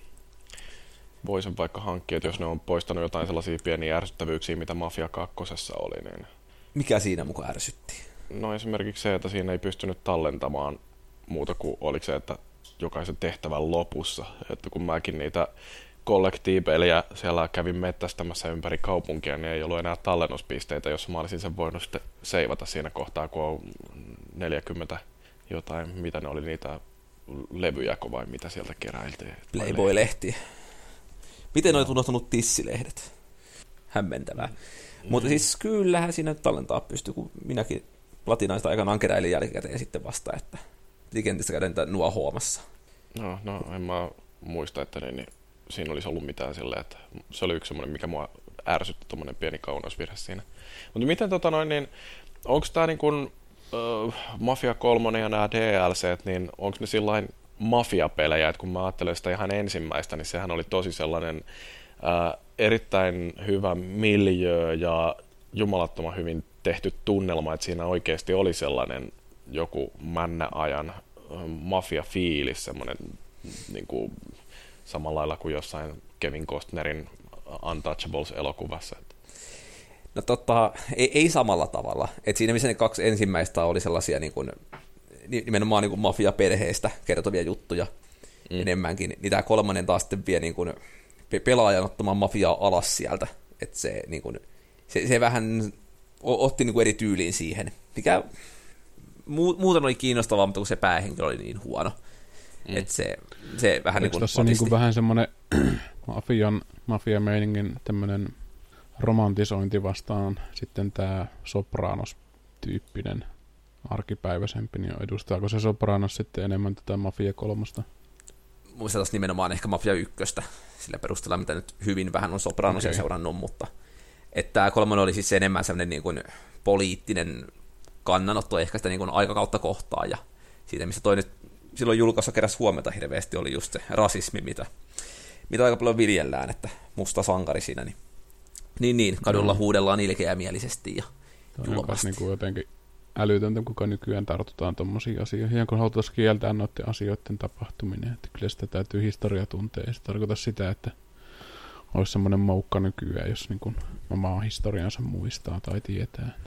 voi sen vaikka hankkia, että jos ne on poistanut jotain sellaisia pieniä ärsyttävyyksiä, mitä Mafia 2 oli, niin... Mikä siinä mukaan ärsytti? No esimerkiksi se, että siinä ei pystynyt tallentamaan muuta kuin oliko se, että jokaisen tehtävän lopussa, että kun mäkin niitä kollektiipeliä siellä kävin mettästämässä ympäri kaupunkia, niin ei ollut enää tallennuspisteitä, jossa mä olisin sen voinut sitten seivata siinä kohtaa, kun on 40 jotain, mitä ne oli niitä levyjä vai mitä sieltä keräiltiin. Playboy-lehti. Miten no. olet unohtanut tissilehdet? Hämmentävää. Mm. Mutta siis kyllähän siinä tallentaa pystyy, kun minäkin platinaista aikanaan keräilin jälkikäteen sitten vasta, että niitä nuo huomassa. No, no en mä muista, että niin, niin siinä olisi ollut mitään silleen, että se oli yksi semmoinen, mikä mua ärsytti, tuommoinen pieni kauneusvirhe siinä. Mutta miten tota noin, niin onko tämä niin kuin, uh, Mafia 3 ja nämä DLC, niin onko ne sillain mafiapelejä, että kun mä ajattelen sitä ihan ensimmäistä, niin sehän oli tosi sellainen uh, erittäin hyvä miljö ja jumalattoman hyvin tehty tunnelma, että siinä oikeasti oli sellainen joku männäajan mafia-fiilis, semmoinen niin kuin, samalla lailla kuin jossain Kevin Costnerin Untouchables-elokuvassa. No totta, ei, ei samalla tavalla. Et siinä missä ne kaksi ensimmäistä oli sellaisia niin kuin, nimenomaan niin kuin mafia-perheestä kertovia juttuja mm. enemmänkin, niin tämä kolmannen taas sitten vie niin kuin, pelaajan ottamaan mafiaa alas sieltä. Et se, niin kuin, se, se vähän otti niin kuin eri tyyliin siihen, mikä muuten oli kiinnostavaa, mutta kun se päähenkilö oli niin huono. Mm. Että se, se vähän niin kuin niin vähän semmoinen mafian, mafia-meiningin tämmöinen romantisointi vastaan sitten tämä Sopranos-tyyppinen arkipäiväisempi, niin edustaako se Sopranos sitten enemmän tätä Mafia kolmosta? Muista taas nimenomaan ehkä Mafia ykköstä, sillä perusteella, mitä nyt hyvin vähän on Sopranosia okay. seurannut, mutta että tämä kolmonen oli siis enemmän semmoinen niin kuin poliittinen kannanotto ehkä sitä niin kuin aikakautta kohtaan, ja siitä, missä toi nyt silloin julkaisussa keräsi huomenta hirveästi, oli just se rasismi, mitä, mitä aika paljon viljellään, että musta sankari siinä, niin, niin, niin kadulla no. huudellaan ilkeämielisesti ja julmasti. Niin kuin jotenkin älytöntä, kuka nykyään tartutaan tuommoisiin asioihin, ja kun haluttaisiin kieltää noiden asioiden tapahtuminen, että kyllä sitä täytyy historia tuntea, ei se tarkoita sitä, että olisi semmoinen moukka nykyään, jos niin kuin omaa historiansa muistaa tai tietää.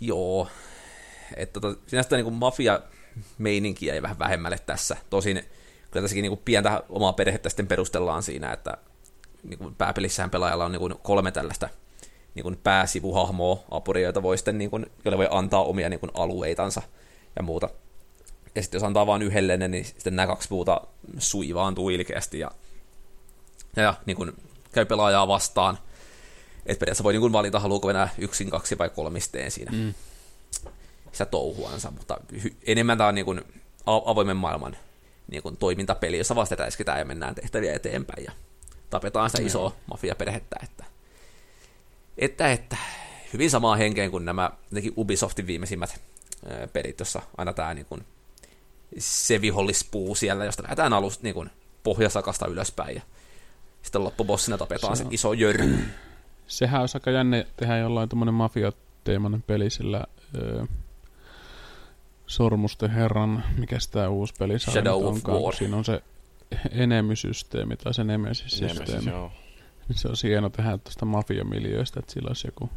Joo, että tota, sinänsä niin kuin mafia meininkiä ja vähän vähemmälle tässä. Tosin kyllä tässäkin niin kuin pientä omaa perhettä sitten perustellaan siinä, että niin kuin pääpelissähän pelaajalla on niin kuin kolme tällaista niin kuin pääsivuhahmoa, apuria, joita voi sitten, niin kuin, joille voi antaa omia niin kuin alueitansa ja muuta. Ja sitten jos antaa vain yhdelle, niin sitten nämä kaksi muuta suivaantuu ilkeästi ja, ja, ja niin kuin, käy pelaajaa vastaan. Että periaatteessa voi niin valita, haluuko enää yksin, kaksi vai kolmisteen siinä. Mm sitä touhuansa, mutta hy- enemmän tämä on niin kuin avoimen maailman niin kuin toimintapeli, jossa vasta räiskitään ja mennään tehtäviä eteenpäin ja tapetaan sitä isoa mafiaperhettä, että, että, että hyvin samaa henkeen kuin nämä Ubisoftin viimeisimmät pelit, jossa aina tämä niin kuin, se vihollispuu siellä, josta lähdetään alusta niin kuin, pohjasakasta ylöspäin ja sitten loppubossina tapetaan se, se iso jörry. Sehän olisi aika jänne tehdä jollain tuommoinen mafiateemainen peli, sillä öö, Sormusten herran, mikä tämä uusi peli Shadow of onkaan, War. Siinä on se enemysysteemi tai se nemesis-systeemi. Niin se on hieno tehdä tuosta mafiamiljöistä, että sillä olisi joku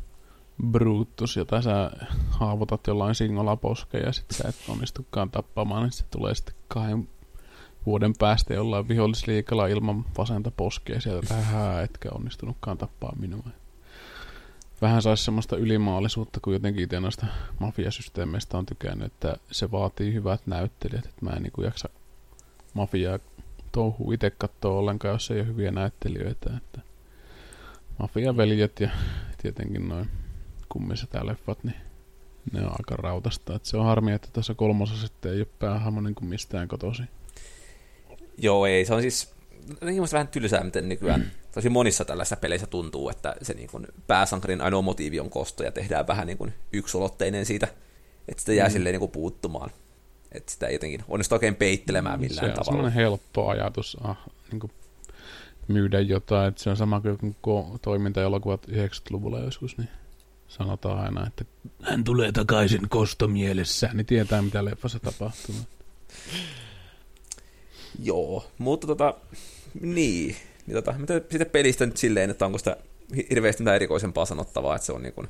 Brutus, jota sä haavoitat jollain singolla poskeja ja sitten sä et onnistukaan tappamaan, niin se tulee sitten kahden vuoden päästä jollain vihollisliikalla ilman vasenta poskea sieltä tähän, etkä onnistunutkaan tappaa minua. Vähän saisi semmoista ylimaallisuutta, kun jotenkin itse noista mafiasysteemeistä on tykännyt, että se vaatii hyvät näyttelijät, että mä en niin jaksa mafiaa touhu itse katsoa ollenkaan, jos ei ole hyviä näyttelijöitä. Että mafiaveljet ja tietenkin noin kummiset leffat, niin ne on aika rautasta. Että se on harmi, että tässä kolmosessa sitten ei ole päähahmo niin mistään kotosi. Joo, ei. Se on siis niin vähän tylsää, miten nykyään mm. tosi monissa tällaisissa peleissä tuntuu, että se niin kuin pääsankarin ainoa motiivi on kosto ja tehdään vähän niin kuin yksulotteinen siitä, että sitä jää mm. silleen niin kuin puuttumaan. Että sitä ei jotenkin onnistu oikein peittelemään millään se tavalla. Se on helppo ajatus ah, niin kuin myydä jotain, että se on sama kuin toimintaelokuvat 90-luvulla joskus, niin sanotaan aina, että hän tulee takaisin kostomielessään, niin tietää mitä leffassa tapahtuu. Joo, mutta tota, niin, niin tota, mitä sitten pelistä nyt silleen, että onko sitä hirveästi mitään erikoisempaa sanottavaa, että se on niin kuin,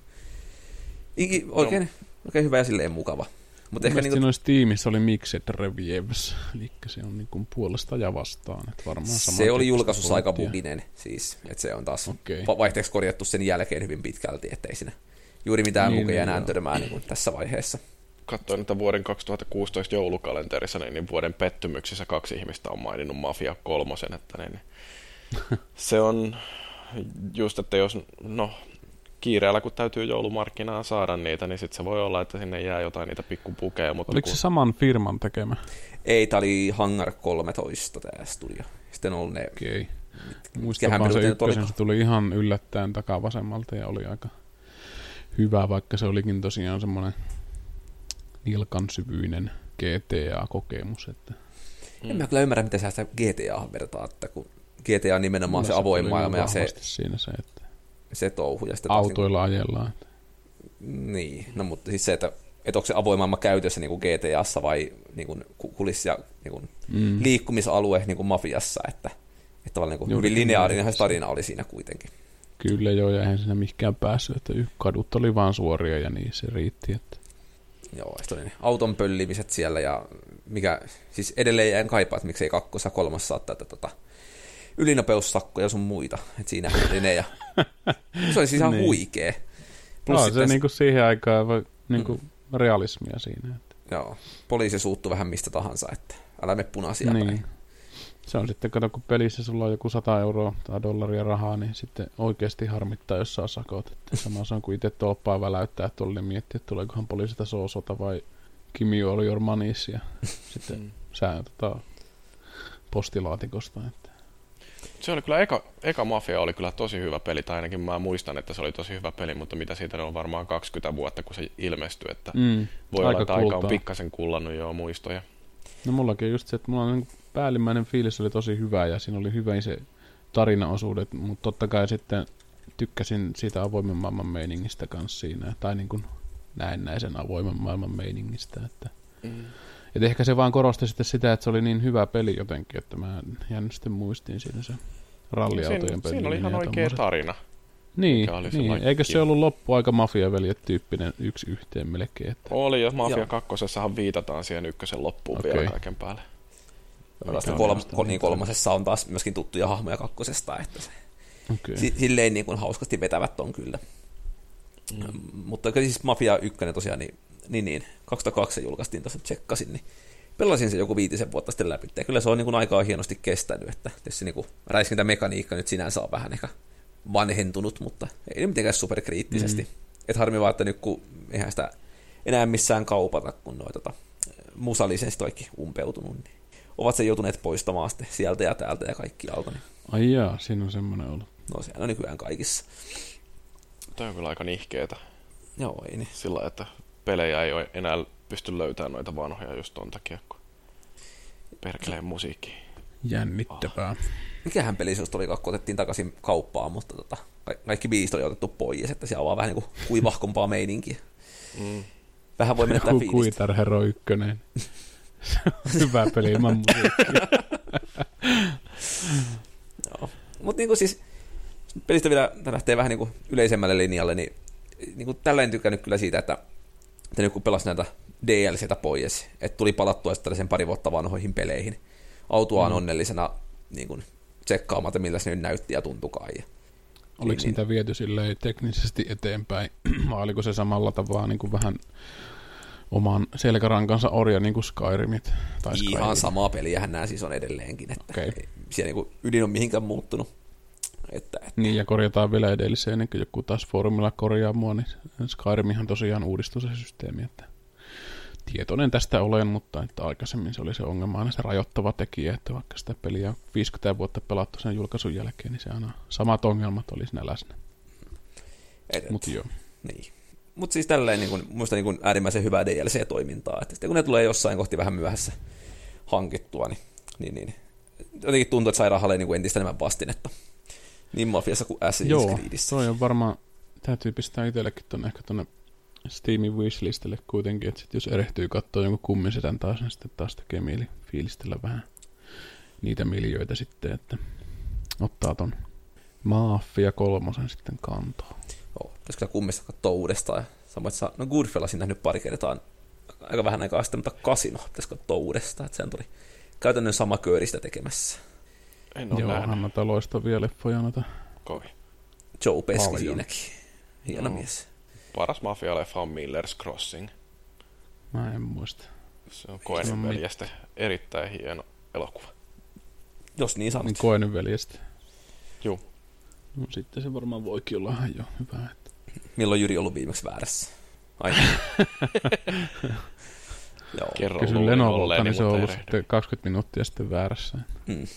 oikein, no. oikein hyvä ja silleen mukava. Mutta ehkä niin noissa tiimissä oli Mixed Reviews, eli se on niin kuin puolesta ja vastaan. Että varmaan se oli julkaisussa aika buginen, siis, että se on taas okay. vaihteeksi korjattu sen jälkeen hyvin pitkälti, ettei siinä juuri mitään niin, bugeja niin, enää törmää niin kuin tässä vaiheessa katsoin, että vuoden 2016 joulukalenterissa, niin, niin vuoden pettymyksissä kaksi ihmistä on maininnut Mafia kolmosen, että niin, niin se on just, että jos, no, kiireellä kun täytyy joulumarkkinaan saada niitä, niin sitten se voi olla, että sinne jää jotain niitä pikkupukeja. Mutta Oliko kun... se saman firman tekemä? Ei, tämä oli Hangar 13 tämä studio. Sitten on ne... Okei. Okay. Muistan se ykkösen, se tuli ihan yllättäen takavasemmalta ja oli aika hyvä, vaikka se olikin tosiaan semmoinen nilkan syvyinen GTA-kokemus. Että... En mä kyllä ymmärrä, miten sä sitä GTA vertaa, että kun GTA on nimenomaan se avoin maailma ja se, siinä se, että se touhu. Ja sitten autoilla niin, ajellaan. Niin, no mutta siis se, että, että onko se avoin maailma käytössä niin kuin GTAssa vai niin kuin kulissi ja niin kuin mm. liikkumisalue niin kuin mafiassa, että, että tavallaan niin kuin hyvin lineaarinen se tarina oli siinä kuitenkin. Kyllä joo, ja eihän siinä mihinkään päässyt, että kadut oli vaan suoria ja niin se riitti. Että... Joo, oli ne auton pöllimiset siellä ja mikä, siis edelleen en kaipaa, että miksei kakkos ja kolmas saattaa tätä tota, ylinopeussakkoja sun muita. Että siinä oli ne ja se oli siis ihan niin. huikee. Plus no, se niinku siihen aikaan voi, niinku mm. realismia siinä. Että. Joo, poliisi suuttu vähän mistä tahansa, että älä me punaisia niin. päin. Se on sitten, kato, kun pelissä sulla on joku 100 euroa tai dollaria rahaa, niin sitten oikeasti harmittaa, jos saa sakot. Että sama on kuin itse tolppaa väläyttää tuolle, niin miettiä, että tuleekohan poliisista soosota vai Kimi oli your manis, ja sitten mm. sää tota, postilaatikosta. Että. Se oli kyllä, eka, eka Mafia oli kyllä tosi hyvä peli, tai ainakin mä muistan, että se oli tosi hyvä peli, mutta mitä siitä on varmaan 20 vuotta, kun se ilmestyi, että mm, voi aika olla, että aika on pikkasen kullannut jo muistoja. No mullakin on just se, että mulla on niin päällimmäinen fiilis oli tosi hyvä ja siinä oli hyvä se tarinaosuudet, mutta totta kai sitten tykkäsin siitä avoimen maailman meiningistä kanssa siinä, tai niin kuin näennäisen avoimen maailman meiningistä, että mm. Et ehkä se vaan korosti sitten sitä, että se oli niin hyvä peli jotenkin, että mä jään sitten muistiin siinä se ralliautojen peli. Siinä oli ihan oikea tarina. Niin, niin. eikö se ollut loppuaika mafiaveljet tyyppinen yksi yhteen melkein? Että... Oli, ja Mafia kakkosessahan viitataan siihen ykkösen loppuun okay. vielä kaiken päälle. Tällaista kolm, kol, niin kolmosessa on taas myöskin tuttuja hahmoja kakkosesta, että se, okay. si, silleen niin kuin hauskasti vetävät on kyllä. Mm. Mutta siis Mafia 1 tosiaan, niin, niin, niin 2002 julkaistiin tuossa tsekkasin, niin pelasin se joku viitisen vuotta sitten läpi. Ja kyllä se on niin kuin aikaa hienosti kestänyt, että tietysti niin räiskintämekaniikka nyt sinänsä on vähän ehkä vanhentunut, mutta ei mitenkään superkriittisesti. Mm. Et harmi vaan, että nyt kun eihän sitä enää missään kaupata, kun noin tota, musalisenssit kaikki umpeutunut, niin ovat sen joutuneet poistamaan sitten sieltä ja täältä ja kaikki alta. Niin, Ai jaa, siinä on semmoinen ollut. no sehän on nykyään kaikissa. Tämä on kyllä aika nihkeetä Joo, ei niin. sillä, että pelejä ei ole enää pysty löytämään noita vanhoja just ton takia, kun perkeleen musiikki. Jännittävää. Mikähän peli se oli, kun otettiin takaisin kauppaan, mutta tota, ka- kaikki biisit oli otettu pois, että siellä on vaan vähän niin kuin kuivahkompaa meininkiä. Mm. Vähän voi Joku fiilistä. Guitar Hero 1. Hyvä peli ilman musiikkia. Joo. Mutta niinku siis, pelistä vielä lähtee vähän niinku yleisemmälle linjalle, niin niinku tällä en tykännyt kyllä siitä, että, että nyt kun pelasi näitä DLCtä pois, että tuli palattua sitten tällaisen pari vuotta vanhoihin peleihin, autuaan mm. onnellisena niin kuin, tsekkaamaan, että miltä se nyt näytti ja tuntukaan. Ja, Oliko niin, niitä viety silleen teknisesti eteenpäin, vai oliko se samalla tavalla niin kuin vähän oman selkärankansa orja niin kuin Skyrimit? Tai Ihan Skyrim. samaa peliähän nämä siis on edelleenkin, että ei siellä niinku ydin on mihinkään muuttunut. Että, että Niin, ja korjataan vielä edelliseen, ennen kuin joku taas foorumilla korjaa mua, niin Skyrimihan tosiaan uudistui se systeemi, että tietoinen tästä olen, mutta että aikaisemmin se oli se ongelma, aina se rajoittava tekijä, että vaikka sitä peliä on 50 vuotta pelattu sen julkaisun jälkeen, niin se aina samat ongelmat oli siinä läsnä. Mutta joo, Niin. Mutta siis tälleen niin kun, muista niin kun äärimmäisen hyvää DLC-toimintaa. Että sitten kun ne tulee jossain kohti vähän myöhässä hankittua, niin, niin, niin jotenkin tuntuu, että sairaalalle niin entistä enemmän vastinetta. Niin Mafiassa kuin Assassin's joo Creedissä. toi on varmaan, täytyy pistää itsellekin tonne ehkä tonne Steamin wishlistille kuitenkin, että sit jos erehtyy katsoa jonkun kummisedän taas, niin sitten taas tekee mieli fiilistellä vähän niitä miljöitä sitten, että ottaa ton Mafia kolmosen sitten kantoon. Joo, pitäisikö kyllä kummista katsoa uudestaan. Samoin, että saa, no Goodfellasin nähnyt pari kertaa aika vähän aikaa sitten, mutta Casino pitäisi katsoa uudestaan. Että sehän tuli käytännön sama kööristä tekemässä. En No, ole Joo, nähnyt noita loistavia leffoja noita. kovin. Joe Pesci Paljon. siinäkin. Hieno Joo. mies. Paras mafia-leffa on Miller's Crossing. Mä en muista. Se on No Koenin mit- veljestä erittäin hieno elokuva. Jos niin sanot. Niin koinen veljestä. No sitten se varmaan voikin olla ihan jo hyvä. Että... Milloin Jyri ollut viimeksi väärässä? Aina. Joo. Kerro Kysy luulin Lenovolta, niin se on ollut sitten 20 minuuttia sitten väärässä. Mm.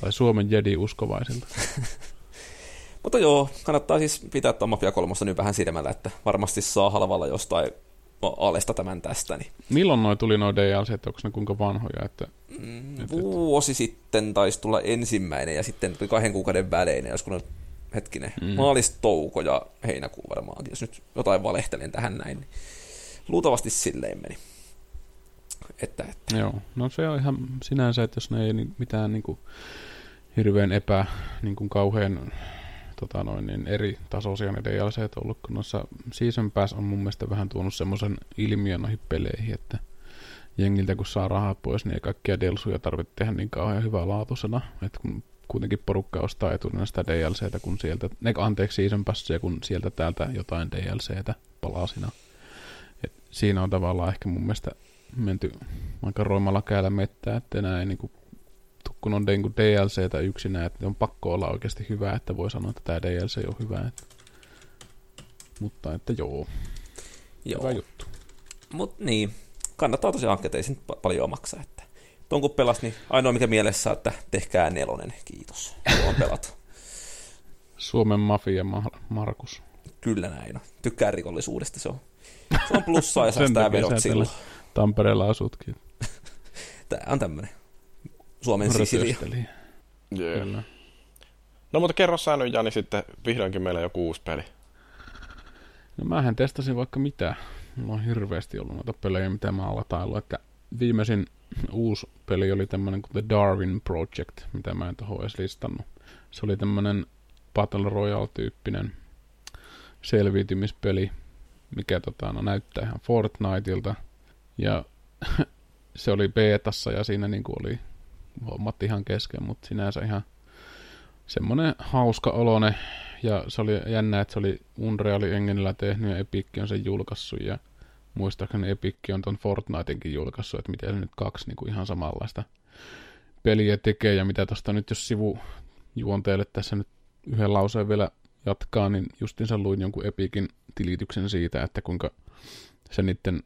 Tai Suomen jedi uskovaisilta. Mutta joo, kannattaa siis pitää tuon Mafia 3 nyt vähän silmällä, että varmasti saa halvalla jostain alesta tämän tästä. Niin. Milloin noi tuli noi DLC, että onko ne kuinka vanhoja? Että... Mm, Et- et- vuosi sitten taisi tulla ensimmäinen ja sitten tuli kahden kuukauden välein, jos kun on hetkinen, Mm. mm. maalis, touko ja heinäkuu varmaan, jos nyt jotain valehtelen tähän näin, niin luultavasti silleen meni. Että, että Joo, no se on ihan sinänsä, että jos ne ei mitään niinku hirveän epä, niinku kauhean tota noin, niin eri tasoisia ne DLCt ollut, kun noissa Season Pass on mun mielestä vähän tuonut semmoisen ilmiön noihin peleihin, että jengiltä kun saa rahaa pois, niin ei kaikkia delsuja tarvitse tehdä niin kauhean hyvää laatuisena, että kun kuitenkin porukka ostaa etunena sitä DLCtä, kun sieltä, ne, anteeksi Season Passia, kun sieltä täältä jotain DLCtä palasina. Et siinä on tavallaan ehkä mun mielestä menty aika roimalla käällä mettää, että enää ei niinku, tu- kun on niinku DLCtä yksinään, että on pakko olla oikeasti hyvä, että voi sanoa, että tämä DLC on hyvä. Että. Mutta että joo, joo. hyvä juttu. Mut niin, kannattaa tosiaan hankkia, ei paljon maksaa. Että tuon kun pelas, niin ainoa mikä mielessä on, että tehkää nelonen, kiitos. On pelattu. Suomen mafia Ma- Markus. Kyllä näin on. Tykkään rikollisuudesta, se on, se on plussaa ja säästää silloin. Tampereella asutkin. Tää on tämmönen Suomen Sisilia. Yeah. Kyllä. No mutta kerro sä nyt Jani sitten vihdoinkin meillä joku uusi peli. No mähän testasin vaikka mitä. Mulla on hirveästi ollut noita pelejä, mitä mä oon lataillut. Että viimeisin uusi peli oli tämmönen kuin The Darwin Project, mitä mä en tohon edes listannut. Se oli tämmönen Battle Royale-tyyppinen selviytymispeli, mikä tota, no, näyttää ihan Fortniteilta. Ja se oli betassa ja siinä niinku oli hommat ihan kesken, mutta sinänsä ihan semmonen hauska olone ja se oli jännä, että se oli Unreal Enginellä tehnyt ja Epic on sen julkaissut ja muistaakseni Epic on ton Fortniteinkin julkaissut, että miten se nyt kaksi niin kuin ihan samanlaista peliä tekee ja mitä tosta nyt jos sivu juonteelle tässä nyt yhden lauseen vielä jatkaa, niin justiinsa luin jonkun Epicin tilityksen siitä, että kuinka se niiden,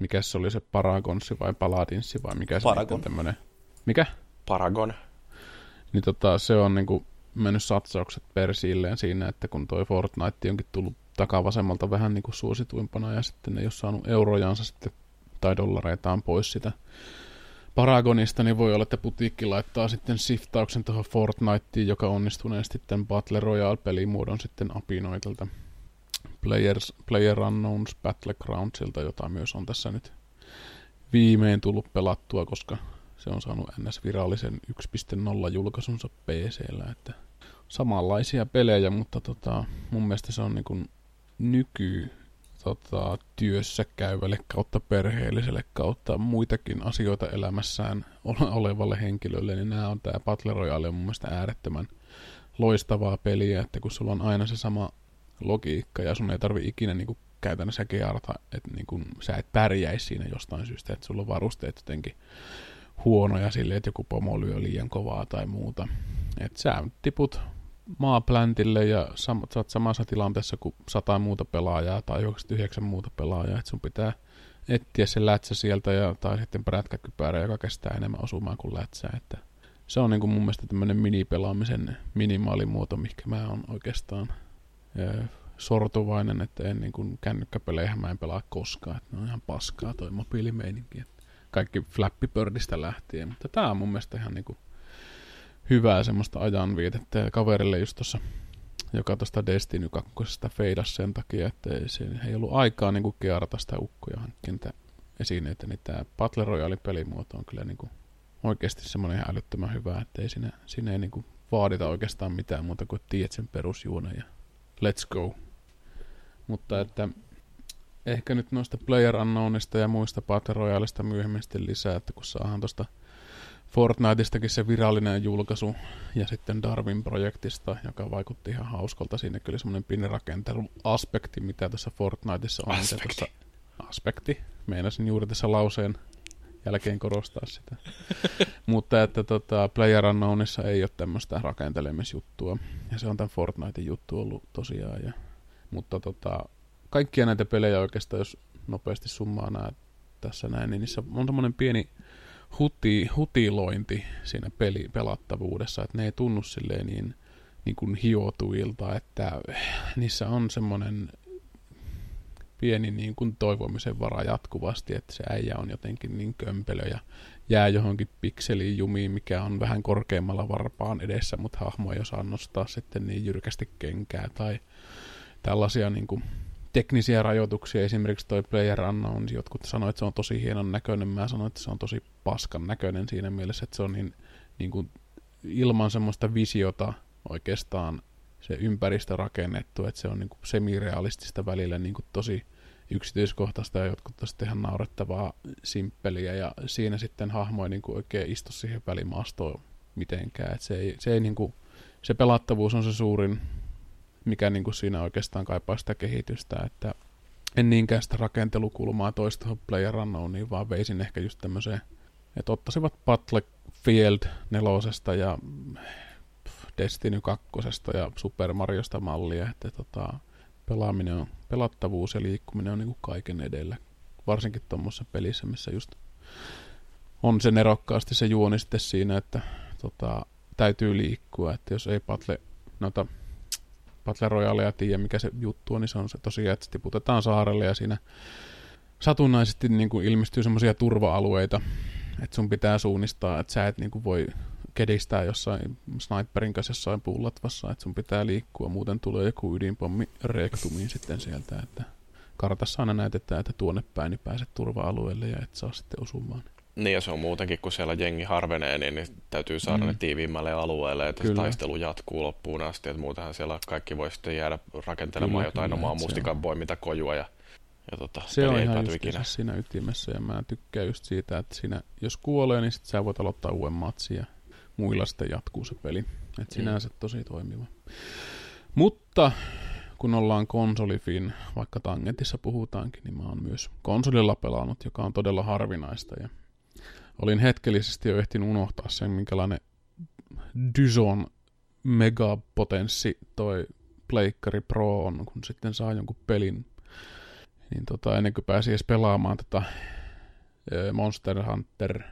mikä se oli se Paragonssi vai Paladinssi vai mikä se Paragon. tämmöinen, mikä? Paragon. Niin tota, se on niinku mennyt satsaukset persiilleen siinä, että kun toi Fortnite onkin tullut takavasemmalta vähän niinku suosituimpana ja sitten ne ole saanut eurojansa sitten tai dollareitaan pois sitä Paragonista, niin voi olla, että putiikki laittaa sitten shiftauksen tuohon Fortniteen, joka onnistuneesti tämän Battle Royale-pelimuodon sitten apinoi tältä Players, Player Unknowns Battlegroundsilta, jota myös on tässä nyt viimein tullut pelattua, koska se on saanut NS-virallisen 1.0 julkaisunsa PCllä, että samanlaisia pelejä, mutta tota, mun mielestä se on niin kuin nyky tota, työssä käyvälle kautta perheelliselle kautta muitakin asioita elämässään ole- olevalle henkilölle, niin nämä on tämä Battle Royale on mun mielestä äärettömän loistavaa peliä, että kun sulla on aina se sama logiikka ja sun ei tarvi ikinä niin kuin käytännössä kearata, että niin kuin sä et pärjäisi siinä jostain syystä, että sulla on varusteet jotenkin huonoja silleen, että joku pomo lyö liian kovaa tai muuta. Että sä tiput maapläntille ja sam- sä oot samassa tilanteessa kuin sata muuta pelaajaa tai 99 muuta pelaajaa, että sun pitää etsiä se lätsä sieltä ja, tai sitten prätkäkypärä, joka kestää enemmän osumaan kuin lätsä. Että se on niin kuin mun mielestä tämmöinen minipelaamisen minimaalimuoto, mikä mä oon oikeastaan ö, sortuvainen, että en niin kuin kännykkäpelejä mä en pelaa koskaan, että ne on ihan paskaa toi mobiilimeininki. Kaikki Flappy Birdistä lähtien, mutta tää on mun mielestä ihan niinku hyvää semmoista ajanvietettä ja kaverille just tossa, joka tuosta Destiny 2 feidas sen takia, että ei, se ei ollut aikaa niinku kearata sitä ukkoja hankkia niitä esineitä, niin tämä Battle Royale pelimuoto on kyllä niinku oikeasti semmoinen ihan älyttömän hyvä, että ei siinä, siinä ei niinku vaadita oikeastaan mitään muuta kuin tiedät sen perusjuonen ja let's go. Mutta että ehkä nyt noista Player Unknownista ja muista Battle Royaleista myöhemmin sitten lisää, että kun saadaan tuosta Fortniteistakin se virallinen julkaisu ja sitten Darwin-projektista, joka vaikutti ihan hauskalta. Siinä kyllä semmoinen pieni rakenteluaspekti, mitä tässä Fortniteissa on. Aspekti. tuossa- aspekti. Meinasin juuri tässä lauseen jälkeen korostaa sitä. Mutta että tota, Player Unknownissa ei ole tämmöistä rakentelemisjuttua. Ja se on tämän Fortnitein juttu ollut tosiaan. Ja, mutta tota, kaikkia näitä pelejä oikeastaan, jos nopeasti summaa nämä tässä näin, niin niissä on semmoinen pieni huti, hutilointi siinä peli, pelattavuudessa, että ne ei tunnu silleen niin, niin kuin hiotuilta, että niissä on semmoinen pieni niin kuin toivomisen vara jatkuvasti, että se äijä on jotenkin niin kömpelö ja jää johonkin pikseliin jumiin, mikä on vähän korkeammalla varpaan edessä, mutta hahmo ei osaa nostaa sitten niin jyrkästi kenkää tai tällaisia niin kuin teknisiä rajoituksia, esimerkiksi toi Player Unknown, jotkut sanoivat, että se on tosi hienon näköinen, mä sanoin, että se on tosi paskan näköinen siinä mielessä, että se on niin, niin kuin ilman semmoista visiota oikeastaan se ympäristö rakennettu, että se on niin kuin semirealistista välillä niin kuin tosi yksityiskohtaista ja jotkut on sitten ihan naurettavaa simppeliä ja siinä sitten hahmo ei niin kuin oikein istu siihen välimaastoon mitenkään, että se ei, se ei niin kuin, se pelattavuus on se suurin mikä niin kuin siinä oikeastaan kaipaa sitä kehitystä, että en niinkään sitä rakentelukulmaa toista Player Unknowniin, vaan veisin ehkä just tämmöiseen, että ottaisivat Battlefield nelosesta ja Destiny 2 ja Super Mariosta mallia, että tota, pelaaminen on, pelattavuus ja liikkuminen on niin kuin kaiken edellä, varsinkin tuommoisessa pelissä, missä just on se nerokkaasti se juoni sitten siinä, että tota, täytyy liikkua, että jos ei Battle, noita Battle Royalea tiedä, mikä se juttu on, niin se on se tosiaan, että se tiputetaan saarelle ja siinä satunnaisesti niin kuin ilmestyy semmoisia turva-alueita, että sun pitää suunnistaa, että sä et niin kuin voi kedistää jossain sniperin kanssa jossain puulatvassa, että sun pitää liikkua, muuten tulee joku ydinpommi rektumiin sitten sieltä, että kartassa aina näytetään, että tuonne päin niin pääset turva-alueelle ja et saa sitten osumaan. Niin ja se on muutenkin, kun siellä jengi harvenee, niin, niin täytyy saada Mm. mm. ne tiiviimmälle alueelle, että Kyllä. se taistelu jatkuu loppuun asti, että muutenhan siellä kaikki voi sitten jäädä rakentelemaan Kyllä, jotain kyllä, omaa että mustikan kojua ja, ja tota, Se on ei ihan ikinä. siinä ytimessä ja mä tykkään just siitä, että siinä, jos kuolee, niin sit sä voit aloittaa uuden matsin ja muilla sitten jatkuu se peli. Et sinänsä tosi toimiva. Mutta kun ollaan konsolifin, vaikka tangentissa puhutaankin, niin mä oon myös konsolilla pelannut, joka on todella harvinaista. Ja olin hetkellisesti jo ehtinyt unohtaa sen, minkälainen Dyson megapotenssi toi Pleikkari Pro on, kun sitten saa jonkun pelin, niin tota, ennen kuin pääsi edes pelaamaan tätä Monster Hunter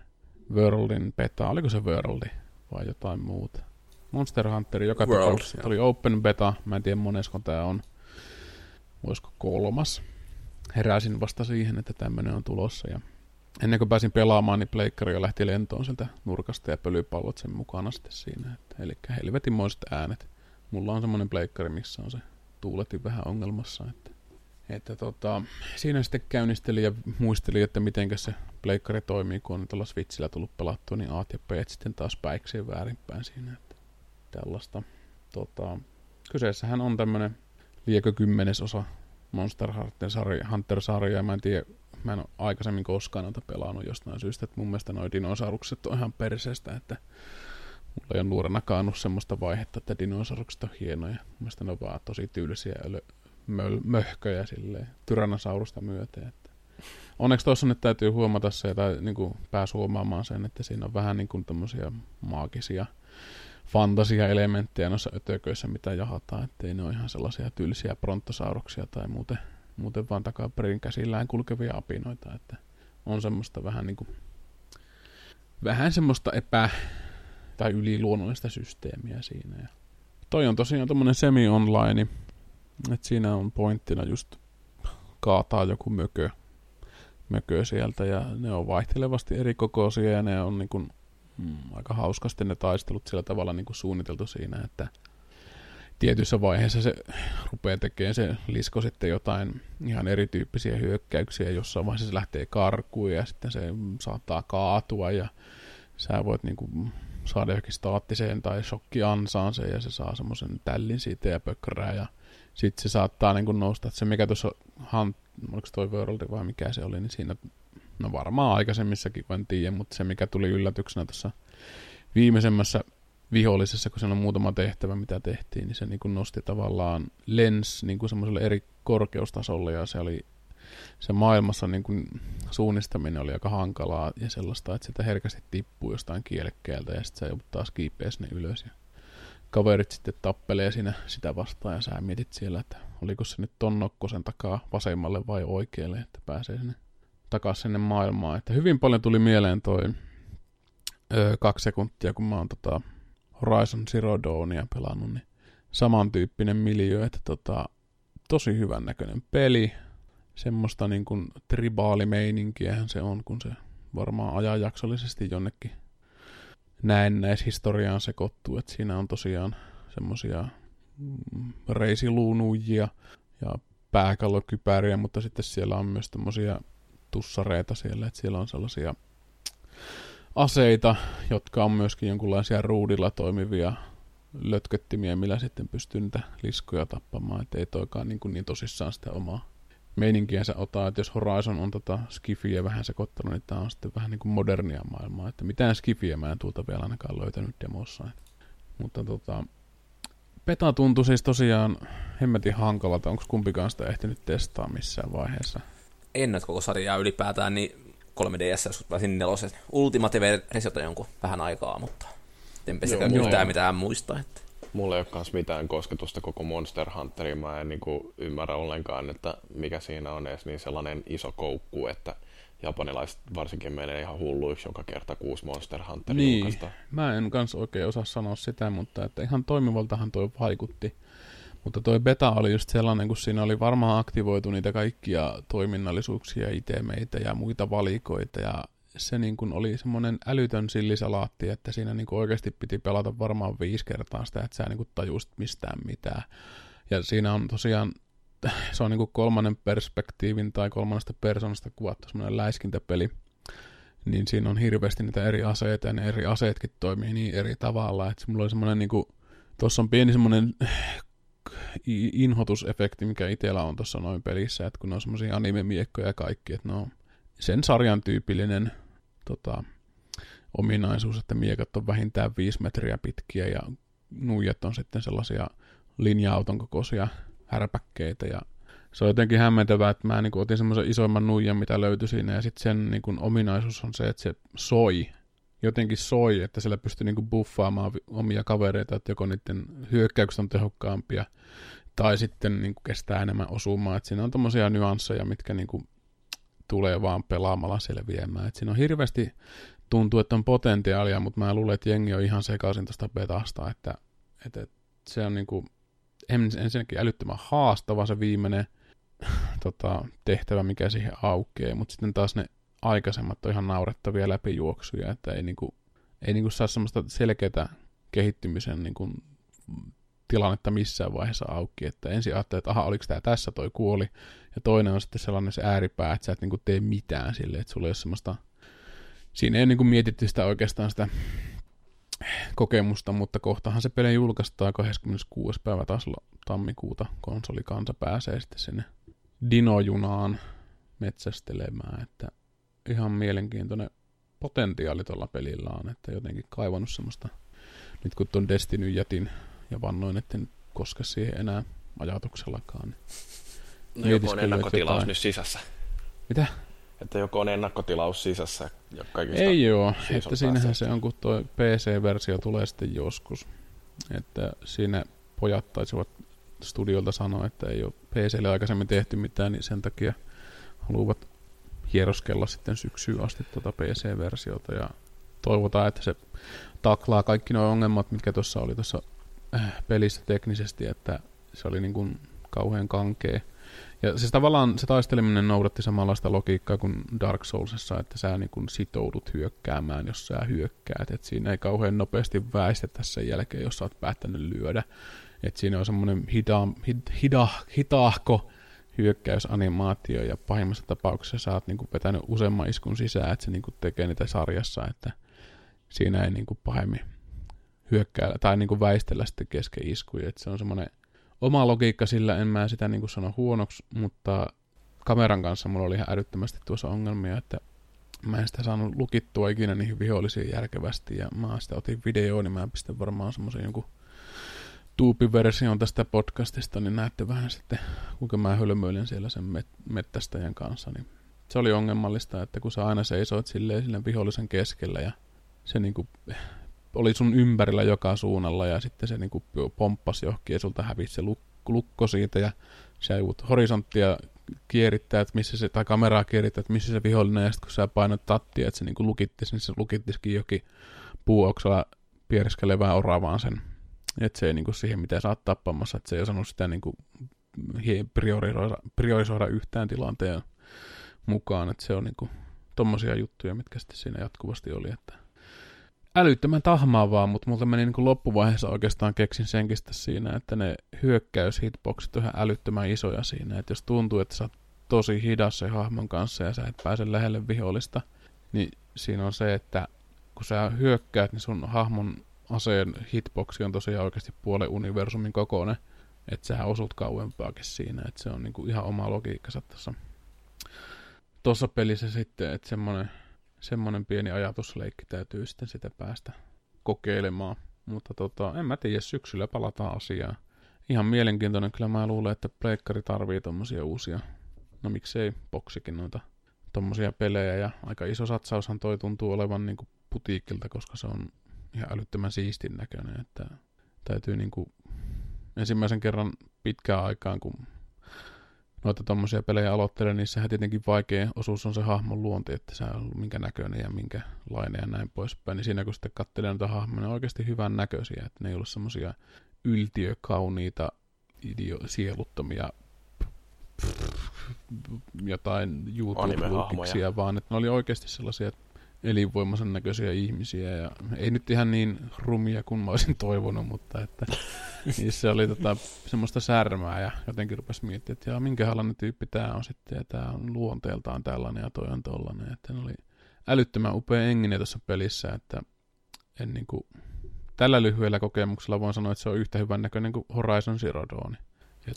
Worldin beta, oliko se Worldi vai jotain muuta? Monster Hunter joka World, tapauksessa. Oli open beta, mä en tiedä monesko tämä on, voisiko kolmas. Heräsin vasta siihen, että tämmöinen on tulossa ja ennen kuin pääsin pelaamaan, niin pleikkari jo lähti lentoon sieltä nurkasta ja pölypallot sen mukana sitten siinä. Eli helvetinmoiset äänet. Mulla on semmoinen pleikkari, missä on se tuuletin vähän ongelmassa. Että, että tota, siinä sitten käynnistelin ja muistelin, että miten se pleikkari toimii, kun on tuolla Switchillä tullut pelattua, niin A ja B sitten taas päikseen väärinpäin siinä. Että tällaista. Tota, kyseessähän on tämmöinen liekö kymmenesosa Monster Hunter-sarjaa. Mä en tiedä, mä en ole aikaisemmin koskaan noita pelannut jostain syystä, että mun mielestä noi dinosaurukset on ihan perseestä, että mulla ei ole nuorenakaan ollut semmoista vaihetta, että dinosaurukset on hienoja. Mun mielestä ne on vaan tosi tyylisiä ja möl- möhköjä silleen, Tyrannosaurusta myöten. Että. Onneksi tuossa nyt täytyy huomata se, tai niin kuin pääsi huomaamaan sen, että siinä on vähän niin kuin tämmöisiä maagisia fantasia-elementtejä noissa ötököissä, mitä jahataan, ettei ne ole ihan sellaisia tylsiä prontosauruksia tai muuten, muuten vaan takaperin käsillään kulkevia apinoita, että on semmoista vähän niin kuin, vähän semmoista epä- tai yliluonnollista systeemiä siinä. Ja toi on tosiaan tommonen semi-online, että siinä on pointtina just kaataa joku mökö, mökö sieltä ja ne on vaihtelevasti eri kokoisia ja ne on niin kuin mm, aika hauskasti ne taistelut sillä tavalla niin kuin suunniteltu siinä, että tietyssä vaiheessa se rupeaa tekemään se lisko sitten jotain ihan erityyppisiä hyökkäyksiä, jossain vaiheessa se lähtee karkuun ja sitten se saattaa kaatua ja sä voit niin kuin saada johonkin staattiseen tai shokkiansaan se ja se saa semmoisen tällin siitä ja pökkärää ja sitten se saattaa niin kuin nousta, että se mikä tuossa, Hunt, oliko toi World vai mikä se oli, niin siinä No varmaan aikaisemmissakin, en tiedä, mutta se mikä tuli yllätyksenä tuossa viimeisemmässä vihollisessa, kun siellä on muutama tehtävä, mitä tehtiin, niin se niin kuin nosti tavallaan lens niin kuin semmoiselle eri korkeustasolle ja se oli se maailmassa niin kuin suunnistaminen oli aika hankalaa ja sellaista, että sitä herkästi tippuu jostain kielekkeeltä ja sitten se joudut taas kiipeä sinne ylös ja kaverit sitten tappelee siinä sitä vastaan ja sä mietit siellä, että oliko se nyt ton nokkosen takaa vasemmalle vai oikealle, että pääsee sinne takaisin sinne maailmaan. Että hyvin paljon tuli mieleen toi öö, kaksi sekuntia, kun mä oon tota Horizon Zero Dawnia pelannut, niin samantyyppinen miljö, että tota, tosi hyvän näköinen peli. Semmoista niin kuin tribaalimeininkiähän se on, kun se varmaan ajanjaksollisesti jonnekin näennäishistoriaan sekoittuu, että siinä on tosiaan semmosia mm, reisiluunujia ja pääkallokypäriä, mutta sitten siellä on myös tämmöisiä tussareita siellä, että siellä on sellaisia aseita, jotka on myöskin jonkunlaisia ruudilla toimivia lötköttimiä, millä sitten pystyy niitä liskoja tappamaan, että ei toikaan niin, kuin niin tosissaan sitä omaa meininkiänsä ota, että jos Horizon on tota Skifiä vähän sekoittanut, niin tämä on sitten vähän niin kuin modernia maailmaa, että mitään Skifiä mä en tuolta vielä ainakaan löytänyt demossa. Mutta tota, Peta tuntui siis tosiaan hemmetin hankalalta, onko kumpikaan sitä ehtinyt testaa missään vaiheessa? en koko sarjaa ylipäätään, niin 3DS, jos pääsin nelosen Ultimate-versiota jonkun vähän aikaa, mutta enpä sekä yhtään mitään muista. Että. Mulla ei ole myös mitään kosketusta koko Monster Hunteriin. Mä en niin kuin ymmärrä ollenkaan, että mikä siinä on edes niin sellainen iso koukku, että japanilaiset varsinkin menee ihan hulluiksi joka kerta kuusi Monster Hunteria niin, julkaista. Mä en kans oikein osaa sanoa sitä, mutta että ihan toimivaltahan toi vaikutti. Mutta toi beta oli just sellainen, kun siinä oli varmaan aktivoitu niitä kaikkia toiminnallisuuksia, itemeitä ja muita valikoita ja se niin kuin oli semmoinen älytön sillisalaatti, että siinä niin kuin oikeasti piti pelata varmaan viisi kertaa sitä, että sä niin kuin tajusit mistään mitään. Ja siinä on tosiaan, se on niin kuin kolmannen perspektiivin tai kolmannesta persoonasta kuvattu semmoinen läiskintäpeli, niin siinä on hirveästi niitä eri aseita ja ne eri aseetkin toimii niin eri tavalla, että mulla oli semmoinen niin kuin, tuossa on pieni semmoinen inhotusefekti, mikä itsellä on tuossa noin pelissä, että kun ne on semmoisia anime-miekkoja ja kaikki, että ne on sen sarjan tyypillinen tota, ominaisuus, että miekat on vähintään viisi metriä pitkiä ja nuijat on sitten sellaisia linja-auton kokoisia härpäkkeitä ja se on jotenkin hämmentävää, että mä niin otin semmoisen isoimman nuijan, mitä löytyi siinä, ja sitten sen niin ominaisuus on se, että se soi jotenkin soi, että siellä pystyy niinku buffaamaan omia kavereita, että joko niiden hyökkäykset on tehokkaampia tai sitten niin kuin kestää enemmän osumaa. Et siinä on tommosia nyansseja, mitkä niin kuin tulee vaan pelaamalla selviämään. Et siinä on hirveästi tuntuu, että on potentiaalia, mutta mä luulen, että jengi on ihan sekaisin tuosta betasta, että, että, se on niin kuin, ensinnäkin älyttömän haastava se viimeinen tota, tehtävä, mikä siihen aukeaa, mutta sitten taas ne aikaisemmat on ihan naurettavia läpijuoksuja, että ei, niinku, ei niinku saa semmoista selkeää kehittymisen niinku, tilannetta missään vaiheessa auki, että ensin ajattelee, että aha, oliko tämä tässä, toi kuoli, ja toinen on sitten sellainen se ääripää, että sä et niinku tee mitään sille, että sulla ei ole semmoista, siinä ei niinku mietitty sitä oikeastaan sitä kokemusta, mutta kohtahan se peli julkaistaan 26. päivä taas tammikuuta konsolikansa pääsee sitten sinne dinojunaan metsästelemään, että ihan mielenkiintoinen potentiaali tuolla pelillä on, että jotenkin kaivannut semmoista, nyt kun tuon Destiny jätin ja vannoin, että en koske siihen enää ajatuksellakaan. Niin no joku on ennakkotilaus jotain. nyt sisässä. Mitä? Että joku on ennakkotilaus sisässä jo Ei joo, että siinähän se on, kun tuo PC-versio tulee sitten joskus. Että siinä pojat taisivat studiolta sanoa, että ei ole PClle aikaisemmin tehty mitään, niin sen takia haluavat hieroskella sitten syksyyn asti tuota PC-versiota ja toivotaan, että se taklaa kaikki nuo ongelmat, mitkä tuossa oli tuossa äh, pelissä teknisesti, että se oli niin kuin kauhean kankea. Ja siis tavallaan se taisteleminen noudatti samanlaista logiikkaa kuin Dark Soulsissa, että sä niin kuin sitoudut hyökkäämään, jos sä hyökkäät. Et siinä ei kauhean nopeasti väistetä sen jälkeen, jos sä oot päättänyt lyödä. Et siinä on semmoinen hida, hida, hitaahko hyökkäysanimaatio ja pahimmassa tapauksessa sä oot niinku vetänyt useamman iskun sisään, että se niinku tekee niitä sarjassa, että siinä ei niinku pahemmin hyökkää tai niinku väistellä sitten kesken iskuja. Et se on semmoinen oma logiikka sillä, en mä sitä niinku sano huonoksi, mutta kameran kanssa mulla oli ihan älyttömästi tuossa ongelmia, että mä en sitä saanut lukittua ikinä niihin vihollisiin järkevästi ja mä sitä otin videoon, niin mä pistän varmaan semmoisen jonkun YouTube-version tästä podcastista, niin näette vähän sitten, kuinka mä hölmöilen siellä sen met- mettästäjän kanssa. Niin se oli ongelmallista, että kun sä aina seisoit silleen sille vihollisen keskellä ja se niinku oli sun ympärillä joka suunnalla ja sitten se niinku pomppasi johonkin ja sulta hävisi se lukko siitä ja sä joudut horisonttia kierittää, että missä se, tai kameraa kierittää, että missä se vihollinen, ja sitten kun sä painat tattia, että se niinku lukittis, niin se lukittisikin jokin puuoksella piereskelevään oravaan sen että se ei niinku siihen, mitä sä oot tappamassa, että se ei osannut sitä niinku priorisoida, priorisoida yhtään tilanteen mukaan, että se on niinku tommosia juttuja, mitkä sitten siinä jatkuvasti oli, että älyttömän tahmaavaa, mutta mulla meni niin loppuvaiheessa oikeastaan keksin senkin siinä, että ne hyökkäyshitboxit on ihan älyttömän isoja siinä, että jos tuntuu, että sä oot tosi hidas se hahmon kanssa ja sä et pääse lähelle vihollista, niin siinä on se, että kun sä hyökkäät, niin sun hahmon aseen hitboxi on tosiaan oikeasti puolen universumin kokoinen, että sä osut kauempaakin siinä, että se on niinku ihan oma logiikkansa tuossa tuossa pelissä sitten, että semmoinen, semmoinen pieni ajatusleikki täytyy sitten sitä päästä kokeilemaan. Mutta tota, en mä tiedä, syksyllä palataan asiaan. Ihan mielenkiintoinen, kyllä mä luulen, että pleikkari tarvii tommosia uusia, no miksei boksikin noita tommosia pelejä, ja aika iso satsaushan toi tuntuu olevan niinku putiikilta, koska se on ihan älyttömän siistin näköinen, että täytyy niinku ensimmäisen kerran pitkään aikaan, kun noita tommosia pelejä aloittelee, niin sehän tietenkin vaikea osuus on se hahmon luonti, että se on minkä näköinen ja minkä lainen ja näin poispäin. Niin siinä kun sitten katselee noita hahmoja, ne on oikeasti hyvän näköisiä, että ne ei ollut semmosia yltiökauniita, idio- sieluttomia jotain youtube vaan että ne oli oikeasti sellaisia, että elinvoimaisen näköisiä ihmisiä ja ei nyt ihan niin rumia kuin mä olisin toivonut, mutta että niissä oli tota, semmoista särmää ja jotenkin rupesi miettimään, että minkälainen tyyppi tämä on sitten ja tämä on luonteeltaan tällainen ja toi on tollainen, että ne oli älyttömän upea engine tuossa pelissä, että en niin kuin, tällä lyhyellä kokemuksella voin sanoa, että se on yhtä hyvän näköinen kuin Horizon Zero Dawn.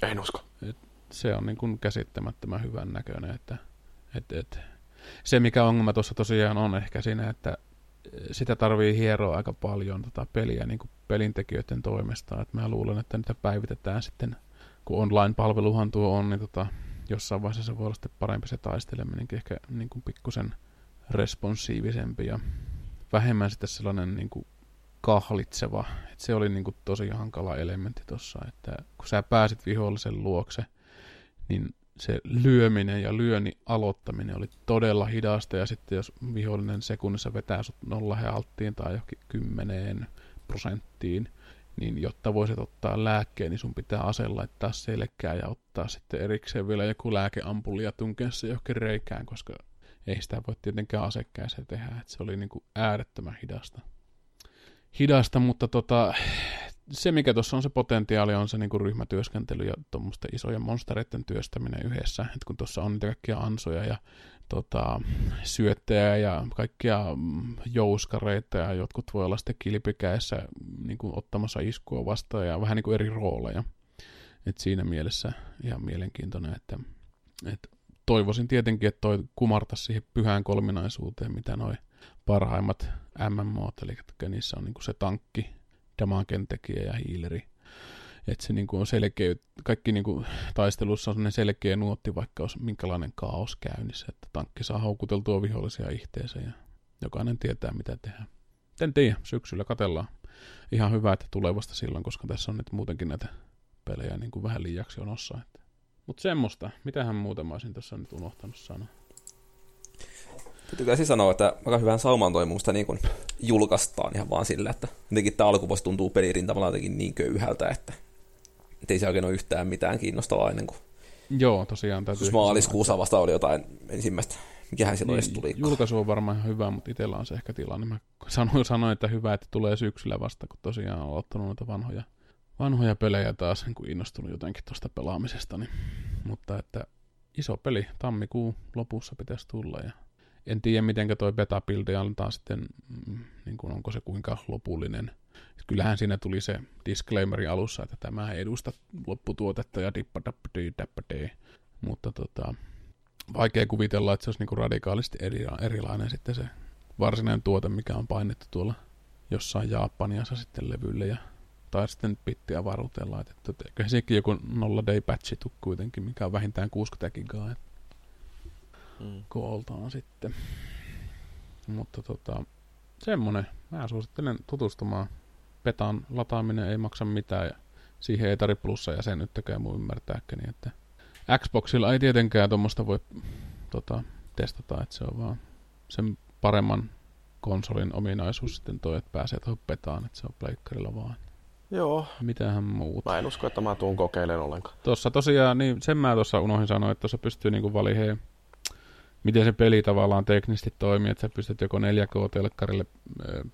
En usko. Et se on niin kuin käsittämättömän hyvän näköinen, että et, et, se, mikä ongelma tuossa tosiaan on ehkä siinä, että sitä tarvii hieroa aika paljon tota peliä niin kuin pelintekijöiden toimesta. Et mä luulen, että niitä päivitetään sitten, kun online-palveluhan tuo on, niin tota, jossain vaiheessa se voi olla sitten parempi se taisteleminen, ehkä niin kuin pikkusen responsiivisempi ja vähemmän sitten sellainen niin kuin kahlitseva. Et se oli niinku tosi hankala elementti tuossa, että kun sä pääsit vihollisen luokse, niin se lyöminen ja lyönnin aloittaminen oli todella hidasta, ja sitten jos vihollinen sekunnissa vetää sut nolla alttiin tai johonkin kymmeneen prosenttiin, niin jotta voisit ottaa lääkkeen, niin sun pitää ase laittaa selkää ja ottaa sitten erikseen vielä joku lääkeampulli ja tunkea se johonkin reikään, koska ei sitä voi tietenkään asekkäiseen tehdä, että se oli niin kuin äärettömän hidasta. Hidasta, mutta tota, se mikä tuossa on se potentiaali on se niin kuin ryhmätyöskentely ja tuommoisten isojen monstereiden työstäminen yhdessä, että kun tuossa on niitä kaikkia ansoja ja tota, syöttejä ja kaikkia mm, jouskareita ja jotkut voi olla sitten kilpikäessä niin kuin ottamassa iskua vastaan ja vähän niin kuin eri rooleja. Et siinä mielessä ihan mielenkiintoinen, että, että toivoisin tietenkin, että toi kumarta siihen pyhään kolminaisuuteen, mitä noin parhaimmat MMO, eli niissä on niin kuin se tankki, damagen tekijä ja hiileri. Että se niin kuin on selkeä, kaikki niin kuin taistelussa on selkeä nuotti, vaikka olisi minkälainen kaos käynnissä, että tankki saa houkuteltua vihollisia ihteensä ja jokainen tietää mitä tehdään. En tiedä, syksyllä katellaan. Ihan hyvä, että tulee vasta silloin, koska tässä on nyt muutenkin näitä pelejä niin kuin vähän liiaksi onossa. Että mutta semmoista. Mitähän muuta mä olisin tässä nyt unohtanut sanoa? Täytyy sanoa, että aika hyvän sauman toimusta niin kun julkaistaan ihan vaan sillä, että jotenkin tämä alkuvuosi tuntuu pelirintamalla jotenkin niin köyhältä, että ei se oikein ole yhtään mitään kiinnostavaa ennen kuin Joo, tosiaan täytyy. Maaliskuussa vasta oli jotain ensimmäistä. Mikähän silloin niin, tuli? Julkaisu on varmaan ihan hyvä, mutta itsellä on se ehkä tilanne. Mä sanoin, sanoin, että hyvä, että tulee syksyllä vasta, kun tosiaan on aloittanut noita vanhoja vanhoja pelejä taas niin kuin innostunut jotenkin tuosta pelaamisesta. Niin. Mutta että iso peli tammikuun lopussa pitäisi tulla ja en tiedä miten toi beta antaa sitten, mm, niin kuin onko se kuinka lopullinen. Kyllähän siinä tuli se disclaimeri alussa, että tämä ei edusta lopputuotetta ja dippadappadee, mutta tota, vaikea kuvitella, että se olisi niin kuin radikaalisti eri, erilainen sitten se varsinainen tuote, mikä on painettu tuolla jossain Japaniassa sitten levylle ja tai sitten pittiä varuuteen laitettu. Eiköhän sekin joku 0 day patchi kuitenkin, mikä on vähintään 60 gigaa. Mm. Kooltaan sitten. Mutta tota, semmonen. Mä suosittelen tutustumaan. Petan lataaminen ei maksa mitään ja siihen ei tarvitse plussa jäsenyyttäkään mun ymmärtääkään. Niin että Xboxilla ei tietenkään tuommoista voi tota, testata, että se on vaan sen paremman konsolin ominaisuus sitten toi, että pääsee tuohon petaan, että se on pleikkarilla vaan. Joo. Mitähän muuta? Mä en usko, että mä tuun kokeilemaan ollenkaan. Tuossa tosiaan, niin sen mä tuossa unohdin sanoa, että tuossa pystyy niinku valiheen, miten se peli tavallaan teknisesti toimii, että sä pystyt joko 4K-telkkarille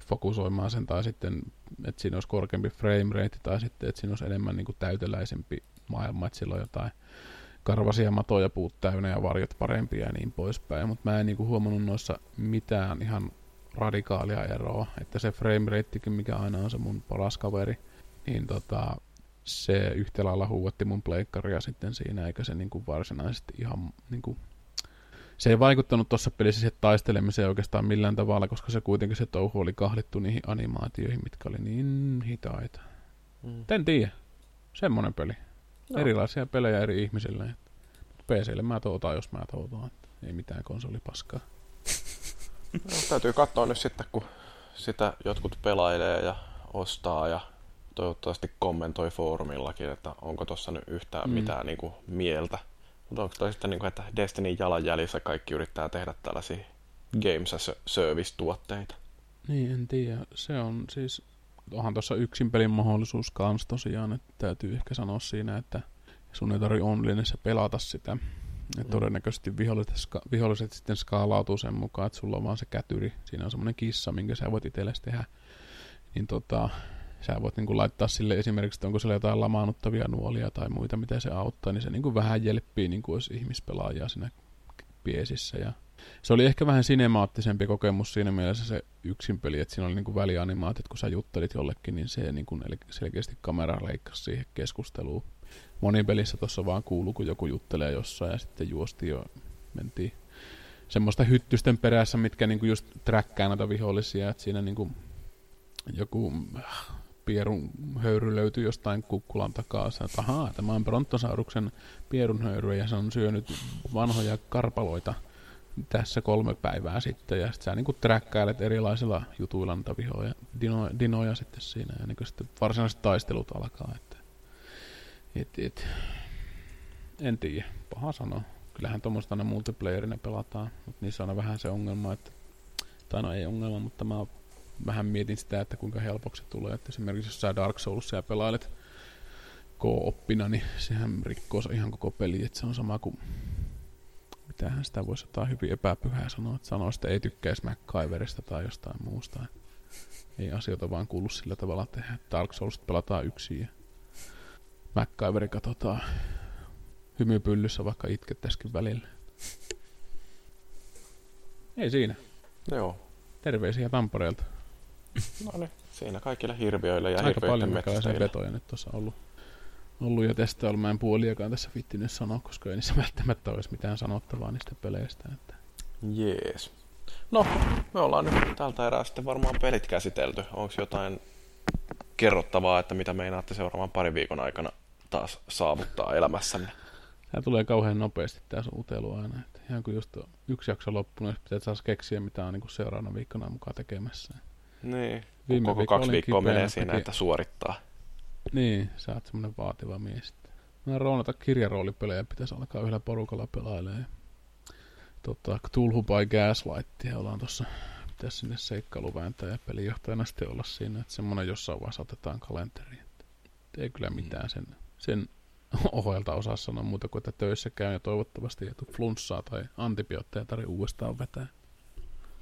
fokusoimaan sen, tai sitten, että siinä olisi korkeampi frame rate, tai sitten, että siinä olisi enemmän niinku täyteläisempi maailma, että sillä on jotain karvasia matoja puut täynnä ja varjot parempia ja niin poispäin, mutta mä en niinku huomannut noissa mitään ihan radikaalia eroa, että se frame ratekin, mikä aina on se mun paras kaveri, niin tota, se yhtä lailla huuatti mun pleikkaria sitten siinä, eikä se niinku varsinaisesti ihan niinku, se ei vaikuttanut tuossa pelissä siihen taistelemiseen oikeastaan millään tavalla, koska se kuitenkin se touhu oli kahlittu niihin animaatioihin, mitkä oli niin hitaita. Mm. En tiedä. Semmonen peli. No. Erilaisia pelejä eri ihmisille. PClle mä toutaan, jos mä toutaan. Ei mitään konsolipaskaa. no, täytyy katsoa nyt sitten, kun sitä jotkut pelailee ja ostaa ja toivottavasti kommentoi foorumillakin, että onko tuossa nyt yhtään mm. mitään niin kuin, mieltä. Mutta onko toi sitten, niin kuin, että Destiny jalanjäljissä kaikki yrittää tehdä tällaisia Games as Service-tuotteita? Niin, en tiedä. Se on siis, onhan tuossa yksin pelin mahdollisuus kanssa tosiaan, että täytyy ehkä sanoa siinä, että sun ei tarvitse onlinessa pelata sitä. Et mm. todennäköisesti viholliset, ska, viholliset sitten skaalautuu sen mukaan, että sulla on vaan se kätyri. Siinä on semmoinen kissa, minkä sä voit itsellesi tehdä. Niin tota, sä voit niin kuin laittaa sille esimerkiksi, että onko siellä jotain lamaannuttavia nuolia tai muita, mitä se auttaa, niin se niin kuin vähän jelppii niin kuin olisi ihmispelaajia siinä piesissä. Ja se oli ehkä vähän sinemaattisempi kokemus siinä mielessä se yksin peli, että siinä oli niin välianimaatit, kun sä juttelit jollekin, niin se niin kuin selkeästi kamera leikkasi siihen keskusteluun. Monipelissä tuossa vaan kuuluu, kun joku juttelee jossain ja sitten juosti jo mentiin semmoista hyttysten perässä, mitkä niinku just träkkää näitä vihollisia, että siinä niinku joku pierun höyry löytyi jostain kukkulan takaa. Sä, että ahaa, tämä on Brontosauruksen pierun höyry ja se on syönyt vanhoja karpaloita tässä kolme päivää sitten, ja sitten sä niinku träkkäilet erilaisilla jutuilla niitä vihoja, dino, dinoja sitten siinä, ja niinku sitten varsinaiset taistelut alkaa, että et, et, en tiedä, paha sanoa. Kyllähän tuommoista aina multiplayerina pelataan, mutta niissä on vähän se ongelma, että, tai no ei ongelma, mutta mä vähän mietin sitä, että kuinka helpoksi se tulee, että esimerkiksi jos sä Dark Soulsia pelailet ko-oppina, niin sehän rikkoo ihan koko peli, että se on sama kuin mitähän sitä voisi jotain hyvin epäpyhää sanoa, että sanoa, että ei tykkäisi MacGyverista tai jostain muusta. Ei asioita vaan kuulu sillä tavalla tehdä. Dark Souls pelataan yksin ja MacGyveri katsotaan hymypyllyssä, vaikka itkettäisikin välillä. Ei siinä. Joo. Terveisiä Tampereelta. No niin, siinä kaikille hirviöille ja Aika paljon metsästäjille. vetoja nyt tuossa ollut, ollut jo testailla. Mä en puoliakaan tässä vittinyt sanoa, koska ei niissä välttämättä olisi mitään sanottavaa niistä peleistä. Että. Jees. No, me ollaan nyt tältä erää sitten varmaan pelit käsitelty. Onko jotain kerrottavaa, että mitä meinaatte seuraavan parin viikon aikana taas saavuttaa elämässänne? Tämä tulee kauhean nopeasti tämä suutelu aina. Että ihan kun just yksi jakso loppunut, niin pitää taas keksiä, mitä on niin seuraavana viikkona mukaan tekemässä. Niin, Viime koko viikolla kaksi viikkoa menee siinä, että suorittaa. Niin, sä oot semmonen vaativa mies. Mä roonata kirjaroolipelejä pitäisi alkaa yhdellä porukalla pelailemaan. Tota, Cthulhu by Gaslight ollaan tossa pitäisi sinne seikkailu vääntää ja pelijohtajana sitten olla siinä, että semmonen jossain vaiheessa otetaan kalenteriin. Ei kyllä mitään sen, sen ohjelta osaa sanoa muuta kuin, että töissä käy ja toivottavasti ei flunssaa tai antibiootteja tarvitse uudestaan vetää.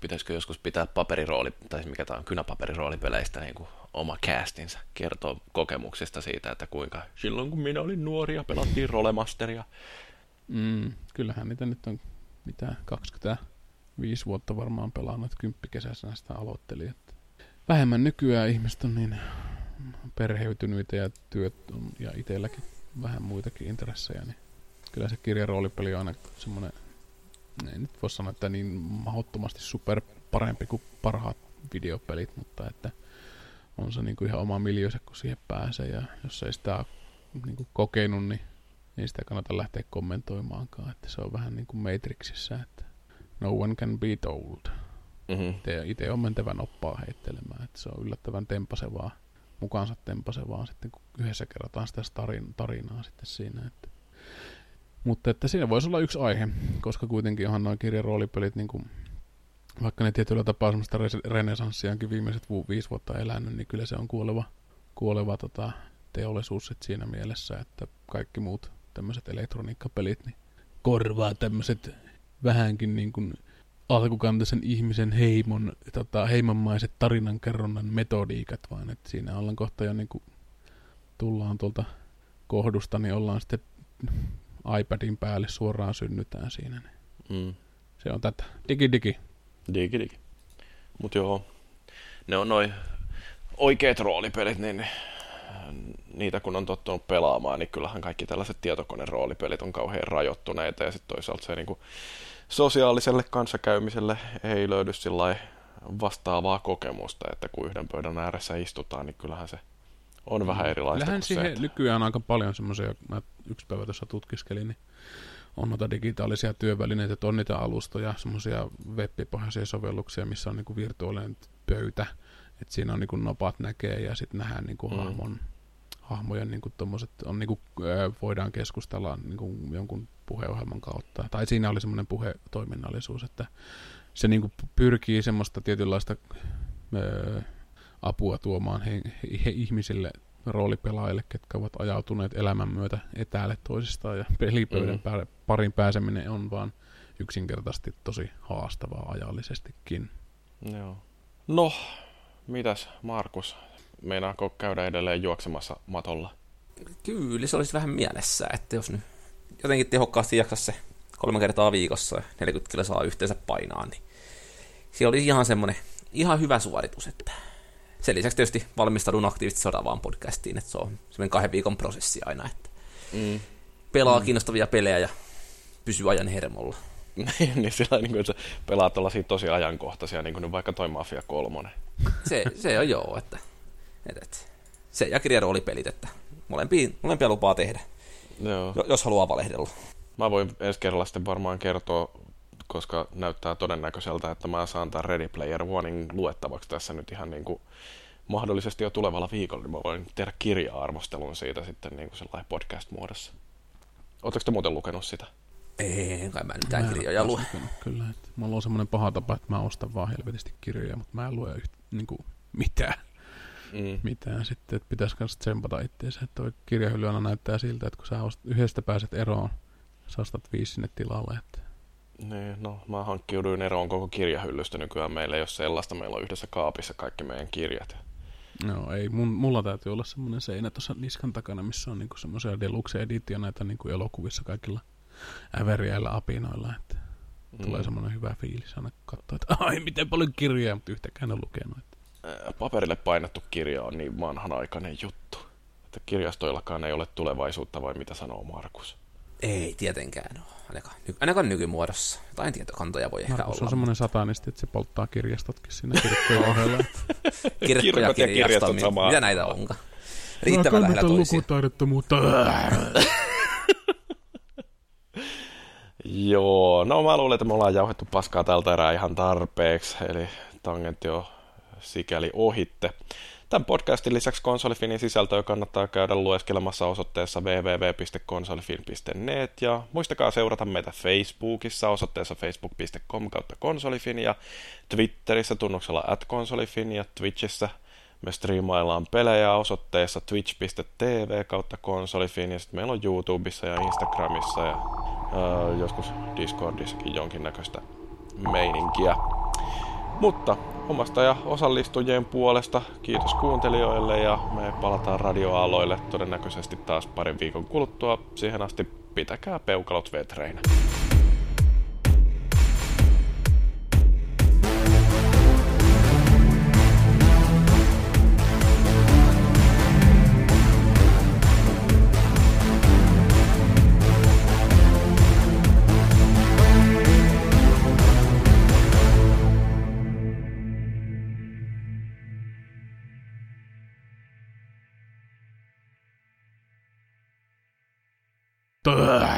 Pitäisikö joskus pitää paperirooli, tai mikä tämä on kynäpaperiroolipeleistä, niin kuin oma castinsa, kertoo kokemuksista siitä, että kuinka silloin kun minä olin nuori ja pelattiin rolemasteria. Mm, kyllähän niitä nyt on mitä 25 vuotta varmaan pelannut, että kymppikesässä sitä aloitteli. Että vähemmän nykyään ihmiset on niin perheytyneitä ja työt on, ja itselläkin vähän muitakin intressejä, niin kyllä se kirjaroolipeli on aina semmoinen, ei nyt voi sanoa, että niin mahdottomasti super parempi kuin parhaat videopelit, mutta että on se niinku ihan oma miljönsä, kun siihen pääsee ja jos ei sitä ole niinku kokenut, niin ei sitä kannata lähteä kommentoimaankaan, että se on vähän niin kuin Matrixissa, että no one can be told. Mm-hmm. Itse on mentävä noppaa heittelemään, että se on yllättävän tempasevaa, mukaansa tempasevaa sitten, kun yhdessä kerrotaan sitä tarin, tarinaa sitten siinä. Että. Mutta että siinä voisi olla yksi aihe, koska kuitenkin onhan noin kirjaroolipelit, niin kuin, vaikka ne tietyllä tapaa semmoista renesanssiaankin viimeiset vu- viisi vuotta elänyt, niin kyllä se on kuoleva, kuoleva tota, teollisuus sit siinä mielessä, että kaikki muut tämmöiset elektroniikkapelit niin korvaa tämmöiset vähänkin niin kuin alkukantaisen ihmisen heimon, tota, heimonmaiset tarinankerronnan metodiikat, vaan että siinä ollaan kohta jo niin kuin tullaan tuolta kohdusta, niin ollaan sitten iPadin päälle suoraan synnytään siinä. Niin Mm. se on tätä. Digi digi. Digi digi. Mut joo, ne on noin oikeat roolipelit, niin niitä kun on tottunut pelaamaan, niin kyllähän kaikki tällaiset tietokoneroolipelit on kauhean rajoittuneita ja sitten toisaalta se niinku sosiaaliselle kanssakäymiselle ei löydy vastaavaa kokemusta, että kun yhden pöydän ääressä istutaan, niin kyllähän se on vähän erilaista se, siihen että... nykyään aika paljon semmoisia, mä yksi päivä tuossa tutkiskelin, niin on noita digitaalisia työvälineitä, että on niitä alustoja, semmoisia web-pohjaisia sovelluksia, missä on niinku virtuaalinen pöytä, että siinä on niinku nopat näkee ja sitten nähdään niinku Mm. hahmon, hahmojen niinku tommoset, on niinku, voidaan keskustella niinku jonkun puheohjelman kautta. Tai siinä oli semmoinen puhetoiminnallisuus, että se niinku pyrkii semmoista tietynlaista ö, apua tuomaan he, he, ihmisille, roolipelaajille, ketkä ovat ajautuneet elämän myötä etäälle toisistaan ja pelipöydän Mm. parin pääseminen on vaan yksinkertaisesti tosi haastavaa ajallisestikin. Joo. No, mitäs Markus? Meinaako käydä edelleen juoksemassa matolla? Kyllä, se olisi vähän mielessä, että jos nyt jotenkin tehokkaasti jaksa se kolme kertaa viikossa ja 40 kilsaa yhteensä painaa, niin se oli ihan semmoinen ihan hyvä suoritus, että sen lisäksi tietysti valmistaudun aktiivisesti seuraavaan podcastiin, että se on semmoinen kahden viikon prosessi aina, että Mm. pelaa mm. kiinnostavia pelejä ja pysyy ajan hermolla. niin sillä niin kuin, että pelaat tuollaisia tosi ajankohtaisia, niin kuin nyt vaikka toi Mafia 3. Se, se on joo, että, että, että se ja kirjaroolipelit, että molempia, molempia lupaa tehdä, Joo. jo- jos haluaa valehdella. Mä voin ensi kerralla sitten varmaan kertoa koska näyttää todennäköiseltä, että mä saan tämän Ready Player Onein luettavaksi tässä nyt ihan niin kuin mahdollisesti jo tulevalla viikolla, niin mä voin tehdä kirja-arvostelun siitä sitten niin kuin sellainen podcast-muodossa. Oletteko te muuten lukenut sitä? Ei, kai mä mitään kirjoja lue. Kyllä, että mulla on semmoinen paha tapa, että mä ostan vaan helvetisti kirjoja, mutta mä en lue yht, niin kuin, mitään. Mm. Mitään sitten, että pitäisi myös tsempata itseensä, että toi kirjahylly aina näyttää siltä, että kun sä ost, yhdestä pääset eroon, sä ostat viisi sinne tilalle. Että... Niin, no mä hankkiuduin eroon koko kirjahyllystä nykyään. Meillä ei ole sellaista, meillä on yhdessä kaapissa kaikki meidän kirjat. No ei, mun, mulla täytyy olla semmoinen seinä tuossa niskan takana, missä on niinku semmoisia deluxe näitä niinku elokuvissa kaikilla äveriäillä apinoilla, että mm. tulee semmoinen hyvä fiilis aina katsoa, että ai miten paljon kirjoja, mutta yhtäkään en lukenut. Että... Paperille painettu kirja on niin vanhanaikainen juttu, että kirjastoillakaan ei ole tulevaisuutta vai mitä sanoo Markus? Ei tietenkään ole, ainakaan, ny- ainakaan nykymuodossa. Jotain tietokantoja voi Markus ehkä olla. on semmoinen satanisti, että se polttaa kirjastotkin siinä kirkkojen ohella. Kirkko ja kirjasto, mitä näitä onkaan? Riittävän lähellä toisia. lukutaidottomuutta. Joo, no mä luulen, että me ollaan jauhettu paskaa tältä erää ihan tarpeeksi, eli tangentti on sikäli ohitte. Tämän podcastin lisäksi konsolifinin sisältöä kannattaa käydä lueskelemassa osoitteessa www.konsolifin.net ja muistakaa seurata meitä Facebookissa osoitteessa facebook.com kautta konsolifin ja Twitterissä tunnuksella at konsolifin ja Twitchissä me striimaillaan pelejä osoitteessa twitch.tv kautta konsolifin ja sitten meillä on YouTubessa ja Instagramissa ja ää, joskus Discordissakin jonkinnäköistä meininkiä. Mutta omasta ja osallistujien puolesta kiitos kuuntelijoille ja me palataan radioaloille todennäköisesti taas parin viikon kuluttua. Siihen asti pitäkää peukalot vetreinä. Ugh.